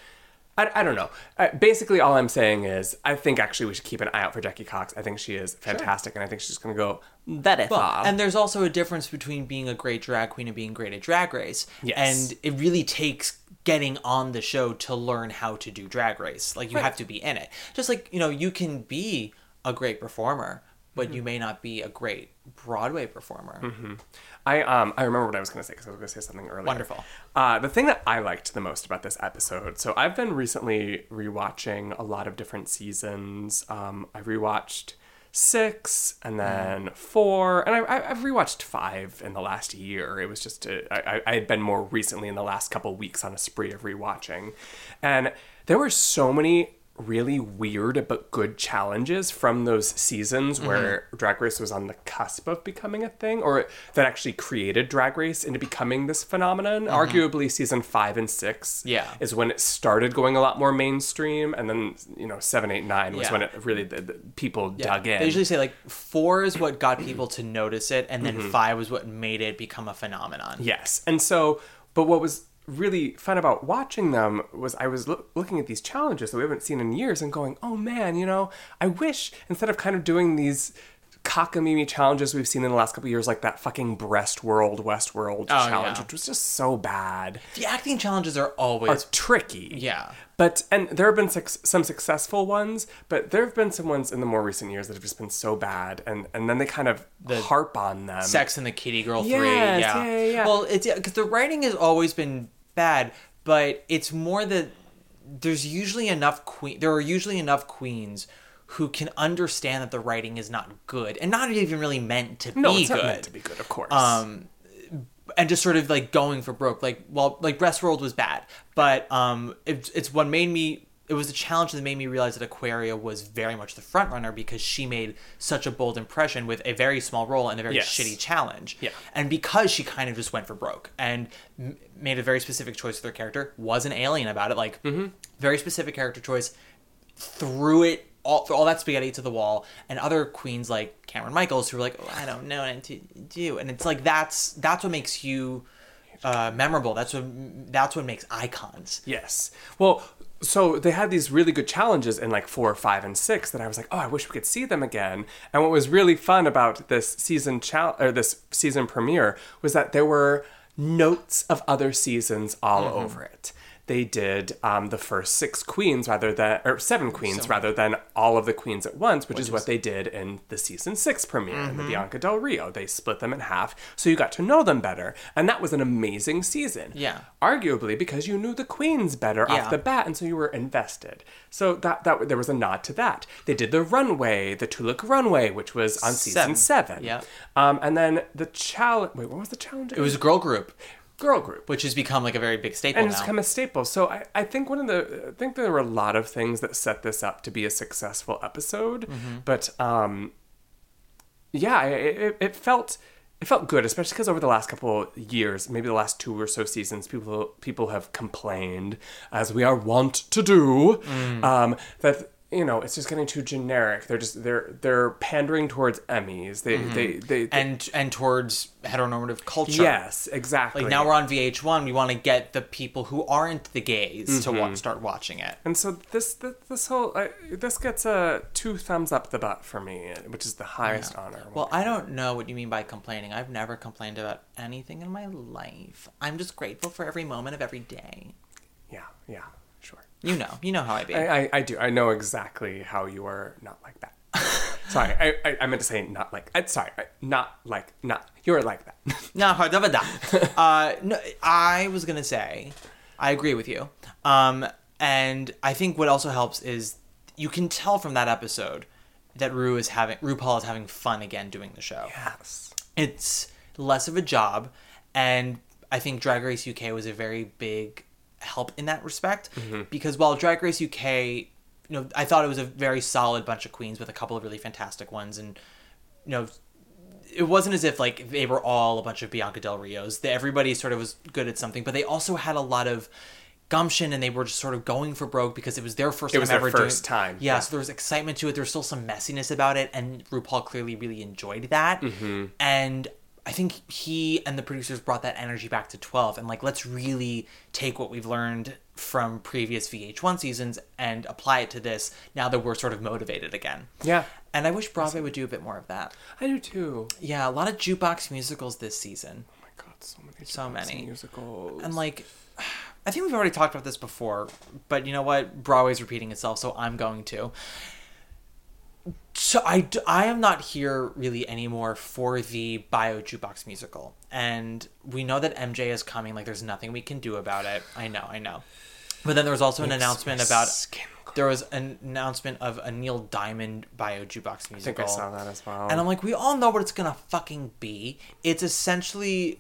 I, I don't know. Uh, basically, all I'm saying is I think actually we should keep an eye out for Jackie Cox. I think she is fantastic, and I think she's going to go well, far. and there's also a difference between being a great drag queen and being great at Drag Race. Yes. And it really takes getting on the show to learn how to do Drag Race. Like you have to be in it. Just like you know, you can be a great performer, but Mm-hmm. you may not be a great Broadway performer. I um I remember what I was going to say because I was going to say something earlier. Wonderful. Uh, the thing that I liked the most about this episode. So I've been recently rewatching a lot of different seasons. Um, I rewatched six and then four, and I, I I've rewatched five in the last year. It was just a, I I had been more recently in the last couple weeks on a spree of rewatching, and there were so many really weird but good challenges from those seasons Mm-hmm. where drag race was on the cusp of becoming a thing or that actually created drag race into becoming this phenomenon arguably season five and six Mm-hmm. Yeah. is when it started going a lot more mainstream and then you know seven eight nine was Yeah. when it really the, the people dug in They usually say like four is what got people to notice it, and Mm-hmm. then five was what made it become a phenomenon. Yes. And so, but what was really fun about watching them was I was loo- looking at these challenges that we haven't seen in years and going, oh man, you know, I wish instead of kind of doing these cockamamie challenges we've seen in the last couple of years, like that fucking breast world, West World Oh, challenge, yeah. which was just so bad, The acting challenges are are always tricky. yeah. But and there have been some successful ones, but there have been some ones in the more recent years that have just been so bad, and and then they kind of the harp on them. Sex and the Kitty Girl three. Yes, Yeah. yeah, yeah, yeah. Well, it's because the writing has always been bad, but it's more that there's usually enough queen. There are usually enough queens who can understand that the writing is not good and not even really meant to no, be it's good. not meant to be good, of course. um and just sort of like going for broke like well like breast world was bad but um it, it's what made me it was a challenge that made me realize that Aquaria was very much the front runner because she made such a bold impression with a very small role and a very Yes. shitty challenge. Yeah. And because she kind of just went for broke and m- made a very specific choice with her character, was an alien about it, like very specific character choice, threw it all all that spaghetti to the wall, and other queens like Cameron Michaels who were like, oh, I don't know what to do, and it's like that's that's what makes you uh, memorable. That's what that's what makes icons. Yes. Well, so they had these really good challenges in like four, five, and six that I was like, oh, I wish we could see them again. And what was really fun about this season chal- or this season premiere was that there were notes of other seasons all Mhm. over it. They did um, the first six queens rather than or seven queens rather than all of the queens at once, which, Which is is- what they did in the season six premiere in the Mhm. Bianca Del Rio. They split them in half, so you got to know them better, and that was an amazing season Yeah. arguably because you knew the queens better Yeah. off the bat and so you were invested so that that there was a nod to that they did the runway the tulip runway which was on season Seven. seven Yeah. um and then the challenge wait what was the challenge It was a girl group. Girl group. Which has become like a very big staple and now. it's become a staple so I, I think one of the i think there were a lot of things that set this up to be a successful episode Mhm. but um yeah it, it, it felt it felt good especially because over the last couple years maybe the last two or so seasons people people have complained as we are wont to do Mm. um, that you know it's just getting too generic they're just they're they're pandering towards emmys they Mhm. they, they, and and towards heteronormative culture. Yes, exactly. Like now we're on VH1, we want to get the people who aren't the gays to wa- Mhm. start watching it. And so this this, this whole uh, this gets a two thumbs up the butt for me, which is the highest Yeah. honor. Well, I don't know what you mean by complaining. I've never complained about anything in my life. I'm just grateful for every moment of every day. Yeah, yeah. You know, you know how I be. I, I, I do. I know exactly how you are not like that. sorry, I, I, I meant to say not like. I, sorry, I, not like not. You're like that. Uh, no, I was gonna say, I agree with you. Um, and I think what also helps is you can tell from that episode that Ru is having RuPaul is having fun again doing the show. Yes, it's less of a job, and I think Drag Race UK was a very big help in that respect Mhm. because while Drag Race UK, you know, I thought it was a very solid bunch of queens with a couple of really fantastic ones, and you know, it wasn't as if like they were all a bunch of Bianca Del Rios. They- Everybody sort of was good at something, but they also had a lot of gumption and they were just sort of going for broke because it was their first It time was their ever first doing time, Yeah, yeah. so there was excitement to it. There was still some messiness about it, and RuPaul clearly really enjoyed that. Mhm. And I think he and the producers brought that energy back to 12 and like let's really take what we've learned from previous VH1 seasons and apply it to this now that we're sort of motivated again. Yeah. And I wish Broadway would do a bit more of that. I do too. Yeah, a lot of jukebox musicals this season. Oh my god, so many So many. musicals. And like I think we've already talked about this before, but you know what? Broadway's repeating itself, so I'm going to. So I, I am not here really anymore for the bio jukebox musical, and we know that MJ is coming. Like, there's nothing we can do about it. I know, I know. But then there was also an announcement about there was an announcement of a Neil Diamond bio jukebox musical. I think I saw that as well. And I'm like, we all know what it's gonna fucking be. It's essentially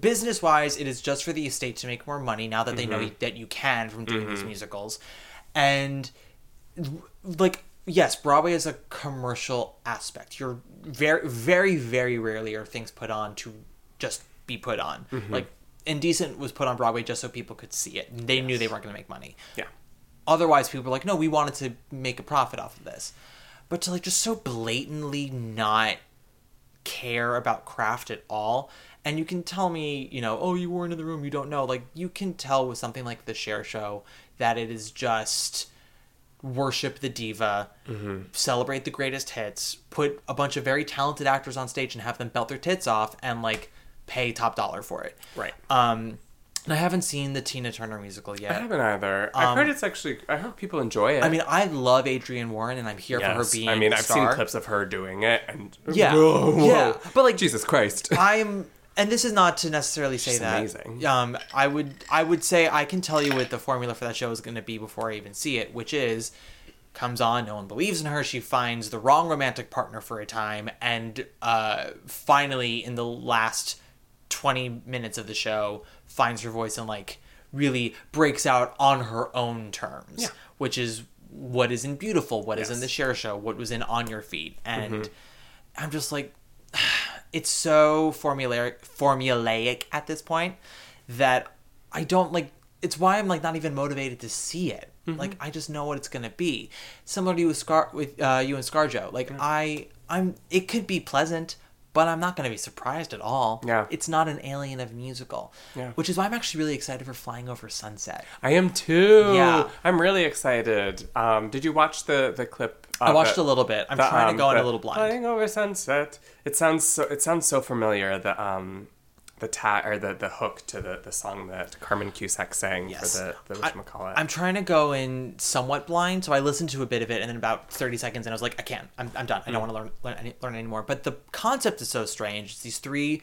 business wise, it is just for the estate to make more money now that they know Mhm. that you can from doing these Mhm. musicals. And like, yes, Broadway is a commercial aspect. You're very, very, very rarely are things put on to just be put on. Mhm. Like, Indecent was put on Broadway just so people could see it. They knew they weren't going to make money. Yeah. Otherwise, people were like, no, we wanted to make a profit off of this. But to like just so blatantly not care about craft at all. And you can tell me, you know, oh, you weren't in the room, you don't know. Like, you can tell with something like the Cher Show that it is just worship the diva, Mhm. celebrate the greatest hits, put a bunch of very talented actors on stage and have them belt their tits off and like pay top dollar for it. Right. Um, and I haven't seen the Tina Turner musical yet. I haven't either. I've Um, heard it's actually. I heard people enjoy it. I mean, I love Adrienne Warren, and I'm here for her being. I mean, I've star. seen clips of her doing it, and Yeah, Whoa, whoa. yeah, but like Jesus Christ. I'm, and this is not to necessarily say She's that. amazing. Um, I would, I would say I can tell you what the formula for that show is going to be before I even see it, which is comes on, no one believes in her, she finds the wrong romantic partner for a time, and uh, finally in the last twenty minutes of the show finds her voice and like really breaks out on her own terms, Yeah. which is what is in Beautiful, what is in the Cher Show, what was in On Your Feet, and Mhm. I'm just like, it's so formulaic, formulaic at this point that I don't like. It's why I'm like not even motivated to see it. Mhm. Like I just know what it's gonna be. Similar to you with Scar with uh, you and ScarJo. Like I, I'm. It could be pleasant, but I'm not gonna be surprised at all. Yeah. It's not an alien of musical. Yeah. Which is why I'm actually really excited for Flying Over Sunset. I am too. Yeah. I'm really excited. Um, did you watch the the clip? I watched it? a little bit. I'm The, trying um, to go in a little blind. Flying over sunset. It sounds so. It sounds so familiar. The um, the ta- or the the hook to the the song that Carmen Cusack sang Yes. for the the I- whatchamacallit. I'm trying to go in somewhat blind, so I listened to a bit of it, and then about 30 seconds, and I was like, I can't. I'm, I'm done. I don't Mm. want to learn learn, any, learn anymore. But the concept is so strange. It's these three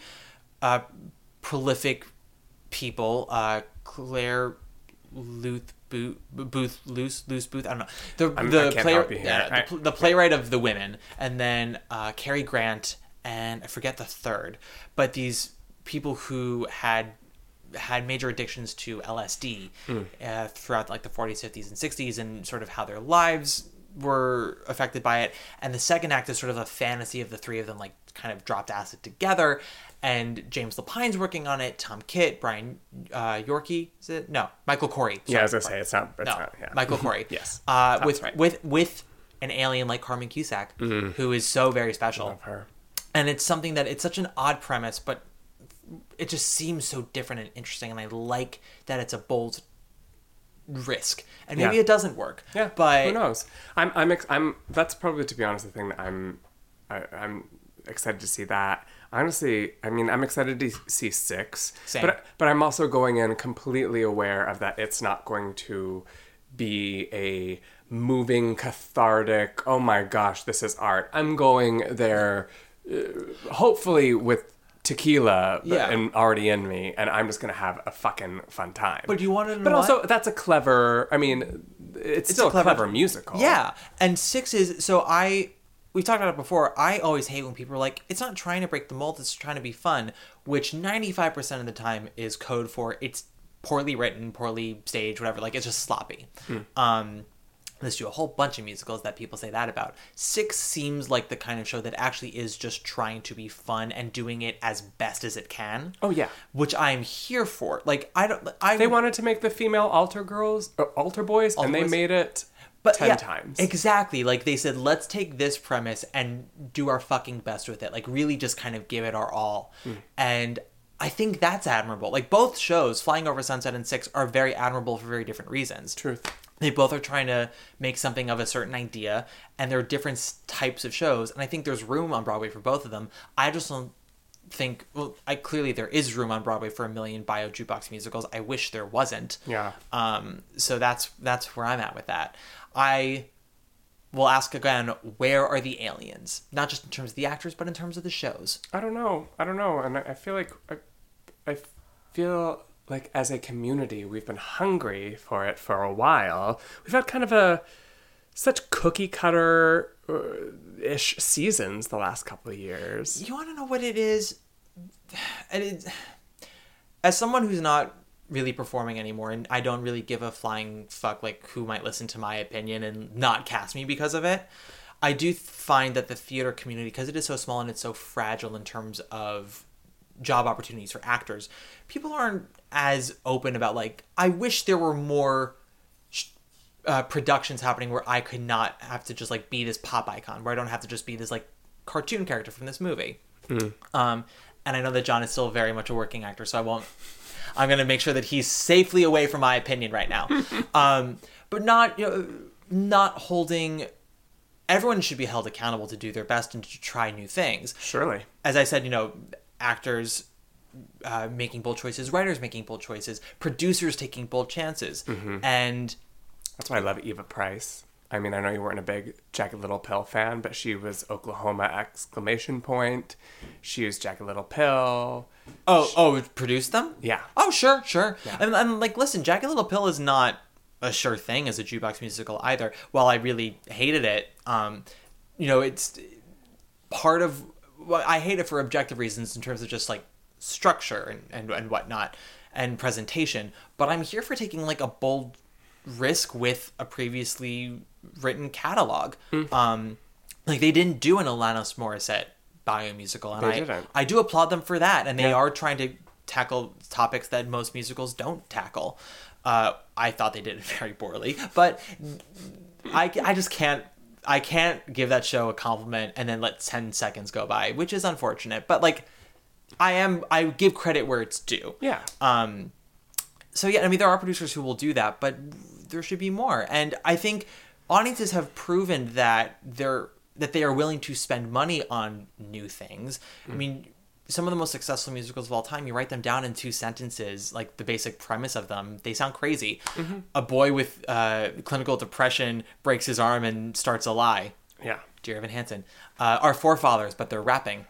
uh, prolific people, uh, Claire Luth Booth, Booth, Luce, Luce Booth. I don't know. The I'm- the I can't play- help you here. yeah, the, the playwright of the women, and then uh, Cary Grant, and I forget the third. But these people who had had major addictions to LSD Mm. uh, throughout like the 40s, 50s, and 60s, and sort of how their lives were affected by it. And the second act is sort of a fantasy of the three of them, like kind of dropped acid together. And James Lapine's working on it. Tom Kitt, Brian uh, Yorkey, is it? No, Michael Korie. Yeah, I was gonna say, it's not- it's no, not- yeah. Michael Korie. Yes, uh, with right. with with an alien like Carmen Cusack, Mhm. who is so very special. Love her. And it's something that it's such an odd premise, but it just seems so different and interesting. And I like that it's a bold risk. And maybe Yeah. it doesn't work. Yeah, but who knows? I'm I'm ex- I'm that's probably to be honest the thing that I'm I, I'm excited to see that. Honestly, I mean, I'm excited to see six, Same. but but I'm also going in completely aware of that it's not going to be a moving, cathartic. Oh my gosh, this is art. I'm going there, uh, hopefully with tequila Yeah. and already in me, and I'm just gonna have a fucking fun time. But you want to know But what? also, that's a clever. I mean, it's, still a clever, musical. Yeah, and six is so I we talked about it before. I always hate when people are like, "It's not trying to break the mold; it's trying to be fun," which ninety five percent of the time is code for it's poorly written, poorly staged, whatever. Like it's just sloppy. Hmm. Um, let's do a whole bunch of musicals that people say that about. Six seems like the kind of show that actually is just trying to be fun and doing it as best as it can. Oh yeah. which I'm here for. Like I don't. I They wanted to make the female altar girls, uh, altar boys, Altar and they boys. made it but ten yeah, times. Exactly. Like they said, let's take this premise and do our fucking best with it. Like really just kind of give it our all. Hmm. And I think that's admirable. Like both shows, Flying Over Sunset and Six, are very admirable for very different reasons. Truth. They both are trying to make something of a certain idea, and they're different types of shows. And I think there's room on Broadway for both of them. I just don't think. Well, I clearly there is room on Broadway for a million bio jukebox musicals. I wish there wasn't. Yeah. Um, so that's that's where I'm at with that. I will ask again, where are the aliens? Not just in terms of the actors, but in terms of the shows. I don't know. I don't know, and I, I feel like I, I feel like as a community we've been hungry for it for a while. We've had kind of a such cookie cutter uh, ish seasons the last couple of years. You want to know what it is? And it, as someone who's not really performing anymore, and I don't really give a flying fuck like who might listen to my opinion and not cast me because of it. I do find that the theater community, because it is so small and it's so fragile in terms of job opportunities for actors, people aren't as open about like. I wish there were more sh- uh, productions happening where I could not have to just like be this pop icon, where I don't have to just be this like cartoon character from this movie. Um, and I know that John is still very much a working actor, so I won't. I'm gonna make sure that he's safely away from my opinion right now. um, but not you know, not holding. Everyone should be held accountable to do their best and to try new things. Surely. As I said, you know, actors uh, making bold choices, writers making bold choices, producers taking bold chances, Mhm. and That's why I love Eva Price. I mean, I know you weren't a big Jagged Little Pill fan, but she was Oklahoma exclamation point. She was Jagged Little Pill. Oh, oh, produced them? Yeah. Oh, sure, sure. And, and like, listen, Jagged Little Pill is not a sure thing as a jukebox musical either. While I really hated it, um, you know, it's part of. Well, I hate it for objective reasons in terms of just like structure and and, and whatnot. and presentation, but I'm here for taking like a bold risk with a previously written catalog. Mm. Um, like they didn't do an Alanis Morissette bio musical, and They I didn't. I do applaud them for that, and they Yeah. are trying to tackle topics that most musicals don't tackle. Uh, I thought they did it very poorly, but I, I just can't I can't give that show a compliment and then let 10 seconds go by, which is unfortunate. But like I am I give credit where it's due. Yeah. Um so yeah, I mean there are producers who will do that, but there should be more. And I think audiences have proven that they're that they are willing to spend money on new things. I mean, some of the most successful musicals of all time, you write them down in two sentences, like the basic premise of them. They sound crazy. A boy with uh, clinical depression breaks his arm and starts a lie. Yeah. Dear Evan Hansen. Uh, our forefathers, but they're rapping.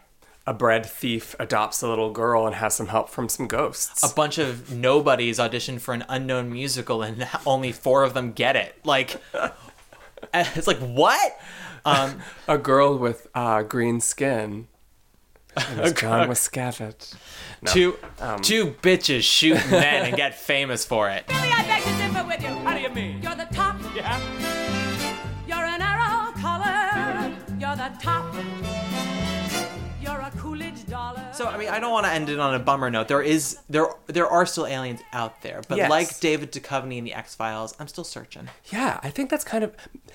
A bread thief adopts a little girl and has some help from some ghosts. A bunch of nobodies audition for an unknown musical, and only four of them get it. Like, it's like what? Um, a girl with uh, green skin. And it's John Wascavage. No. Two Um, two bitches shoot men and get famous for it. Billy, I beg to differ with you. How do you mean? You're the top. Yeah. You're an arrow color. You're the top. So I mean, I don't want to end it on a bummer note. There is there there are still aliens out there, but Yes. like David Duchovny in the X Files, I'm still searching. Yeah, I think that's kind of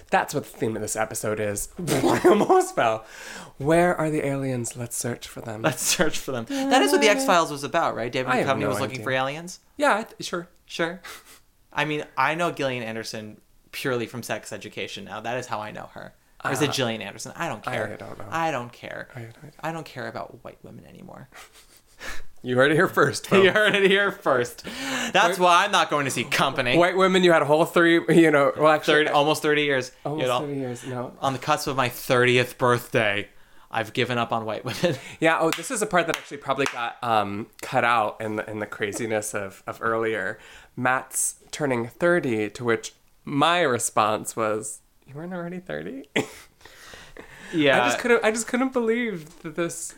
that's what the theme of this episode is. I almost fell. Where are the aliens? Let's search for them. Let's search for them. That is what the X Files was about, right? David I have Duchovny no was looking idea. for aliens. yeah, I th- sure. Sure. I mean, I know Gillian Anderson purely from Sex Education. Now that is how I know her. Or is it Uh, Gillian Anderson? I don't care. I don't know. I don't care. I- I- I don't care about white women anymore. You heard it here first. you heard it here first. That's why I'm not going to see Company. White women, you had a whole three. You know, well, actually, 30, almost 30 years. You almost know, thirty years. No, on the cusp of my 30th birthday, I've given up on white women. Yeah. Oh, this is a part that actually probably got um, cut out in the in the craziness of of earlier. Matt's turning thirty, to which my response was, "You weren't already 30? yeah. I just couldn't. I just couldn't believe that this.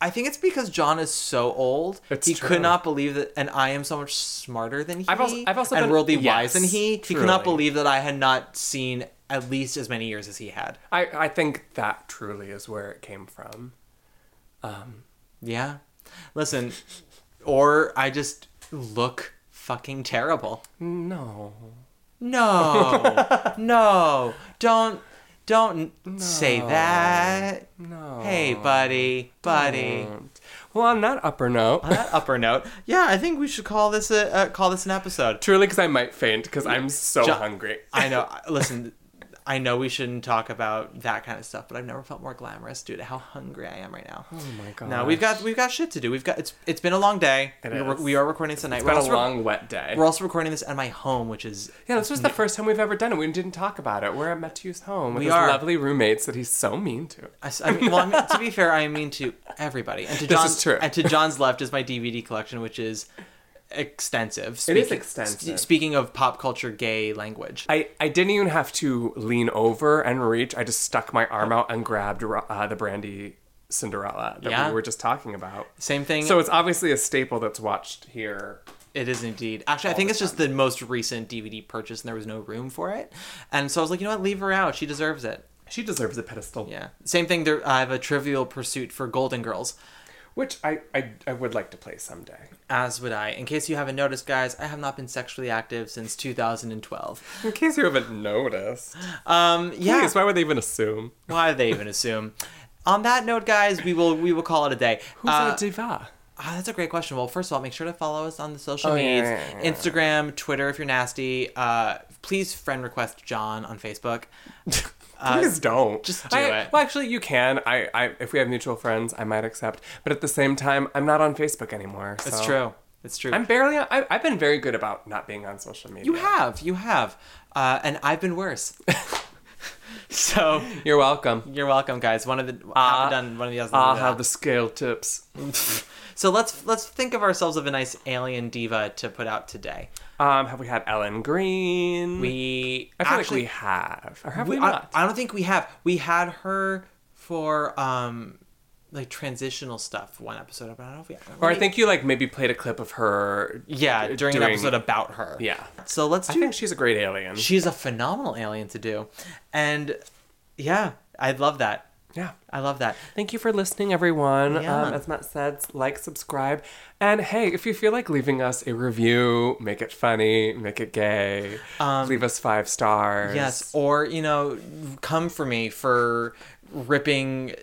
I think it's because John is so old. It's he true. could not believe that, and I am so much smarter than he. I've also- I've also and been- worldly yes, wise than he. He could not believe that I had not seen at least as many years as he had. I I think that truly is where it came from. Um, Yeah. Listen, or I just look fucking terrible. No. No, no, don't, don't say that. No. Hey, buddy, buddy. Well, on that upper note, On that upper note, yeah, I think we should call this a uh, call this an episode. truly, because I might faint because I'm so hungry. I know. Listen, I know we shouldn't talk about that kind of stuff, but I've never felt more glamorous due to how hungry I am right now. Oh my god. No, we've got we've got shit to do. We've got it's it's been a long day. It we, are, is. we are recording this tonight. It's we're been a long, wet day. we're also recording this at my home, which is Yeah, this was the first time we've ever done it. We didn't talk about it. We're at Matthew's home with We his are. lovely roommates that he's so mean to. I, I mean, well, I mean, to be fair, I am mean to everybody, and to This John's is true. and to John's left is my DVD collection, which is extensive. It is Speaking- extensive. Speaking of pop culture, gay language. I, I didn't even have to lean over and reach. I just stuck my arm out and grabbed uh, the Brandy Cinderella that Yeah. we were just talking about. Same thing. So it's obviously a staple that's watched here. It is indeed. Actually, I think it's just the most recent DVD purchase, and there was no room for it. And so I was like, you know what, leave her out. She deserves it. She deserves a pedestal. Yeah. Same thing. There, I have a Trivial Pursuit for Golden Girls, Which I, I, I would like to play someday. As would I. In case you haven't noticed, guys, I have not been sexually active since 2012. In case you haven't noticed. Um, yeah. Please, why would they even assume? Why do they even assume? On that note, guys, we will we will call it a day. Who's Uh, a diva? Ah, that's a great question. Well, first of all, make sure to follow us on the social Oh, medias yeah, yeah, yeah. Instagram, Twitter if you're nasty. Uh, please friend request John on Facebook. Uh, Please don't. just do I- it. Well, actually, you can. I, I, if we have mutual friends, I might accept. But at the same time, I'm not on Facebook anymore. It's true. It's true. I'm barely. On, I, I've been very good about not being on social media. you have, you have, uh, and I've been worse. so You're welcome. you're welcome, guys. One of the Ah, haven't done one of the others. I'll have the scale tips. So let's let's think of ourselves of a nice alien diva to put out today. Um, have we had Ellen Greene? We I feel actually like we have, or have we, we- I, not? I don't think we have. We had her for um like transitional stuff one episode, but I don't know if we. Or I think you like maybe played a clip of her. Yeah, during an episode about her. Yeah. So let's do I think she's a great alien. She's a phenomenal alien to do, and yeah, I love that. Yeah. I love that. Thank you for listening, everyone. Yeah. Um, as Matt said, like, subscribe. And hey, if you feel like leaving us a review, make it funny, make it gay, leave us five stars. Um, Yes, or you know, come for me for ripping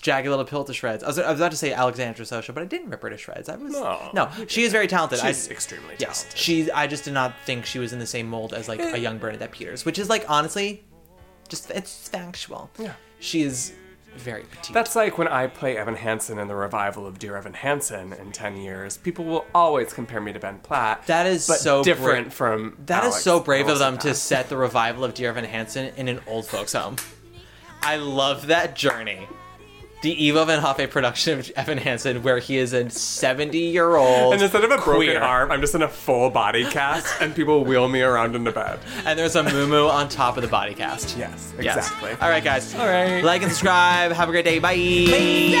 Jagged Little Pill to shreds. I was, I was about to say Alexandra Socha, but I didn't rip her to shreds. I was No, she is very talented. She's I, extremely talented. she. I just did not think she was in the same mold as like a eh. young Bernadette Peters, which is like honestly, just it's factual. Yeah. she is very petite. That's like when I play Evan Hansen in the revival of Dear Evan Hansen in 10 years. People will always compare me to Ben Platt. That is so different brave. from. That is Alex so brave of them to set the revival of Dear Evan Hansen in an old folks home. I love that journey. The Ivo van Hove production of Evan Hansen, where he is a 70 year old. And instead of a broken arm, I'm just in a full body cast, and people wheel me around into bed. And there's a moo on top of the body cast. Yes, Yes. exactly. All right, guys. All right. Like and subscribe. Have a great day. Bye. He's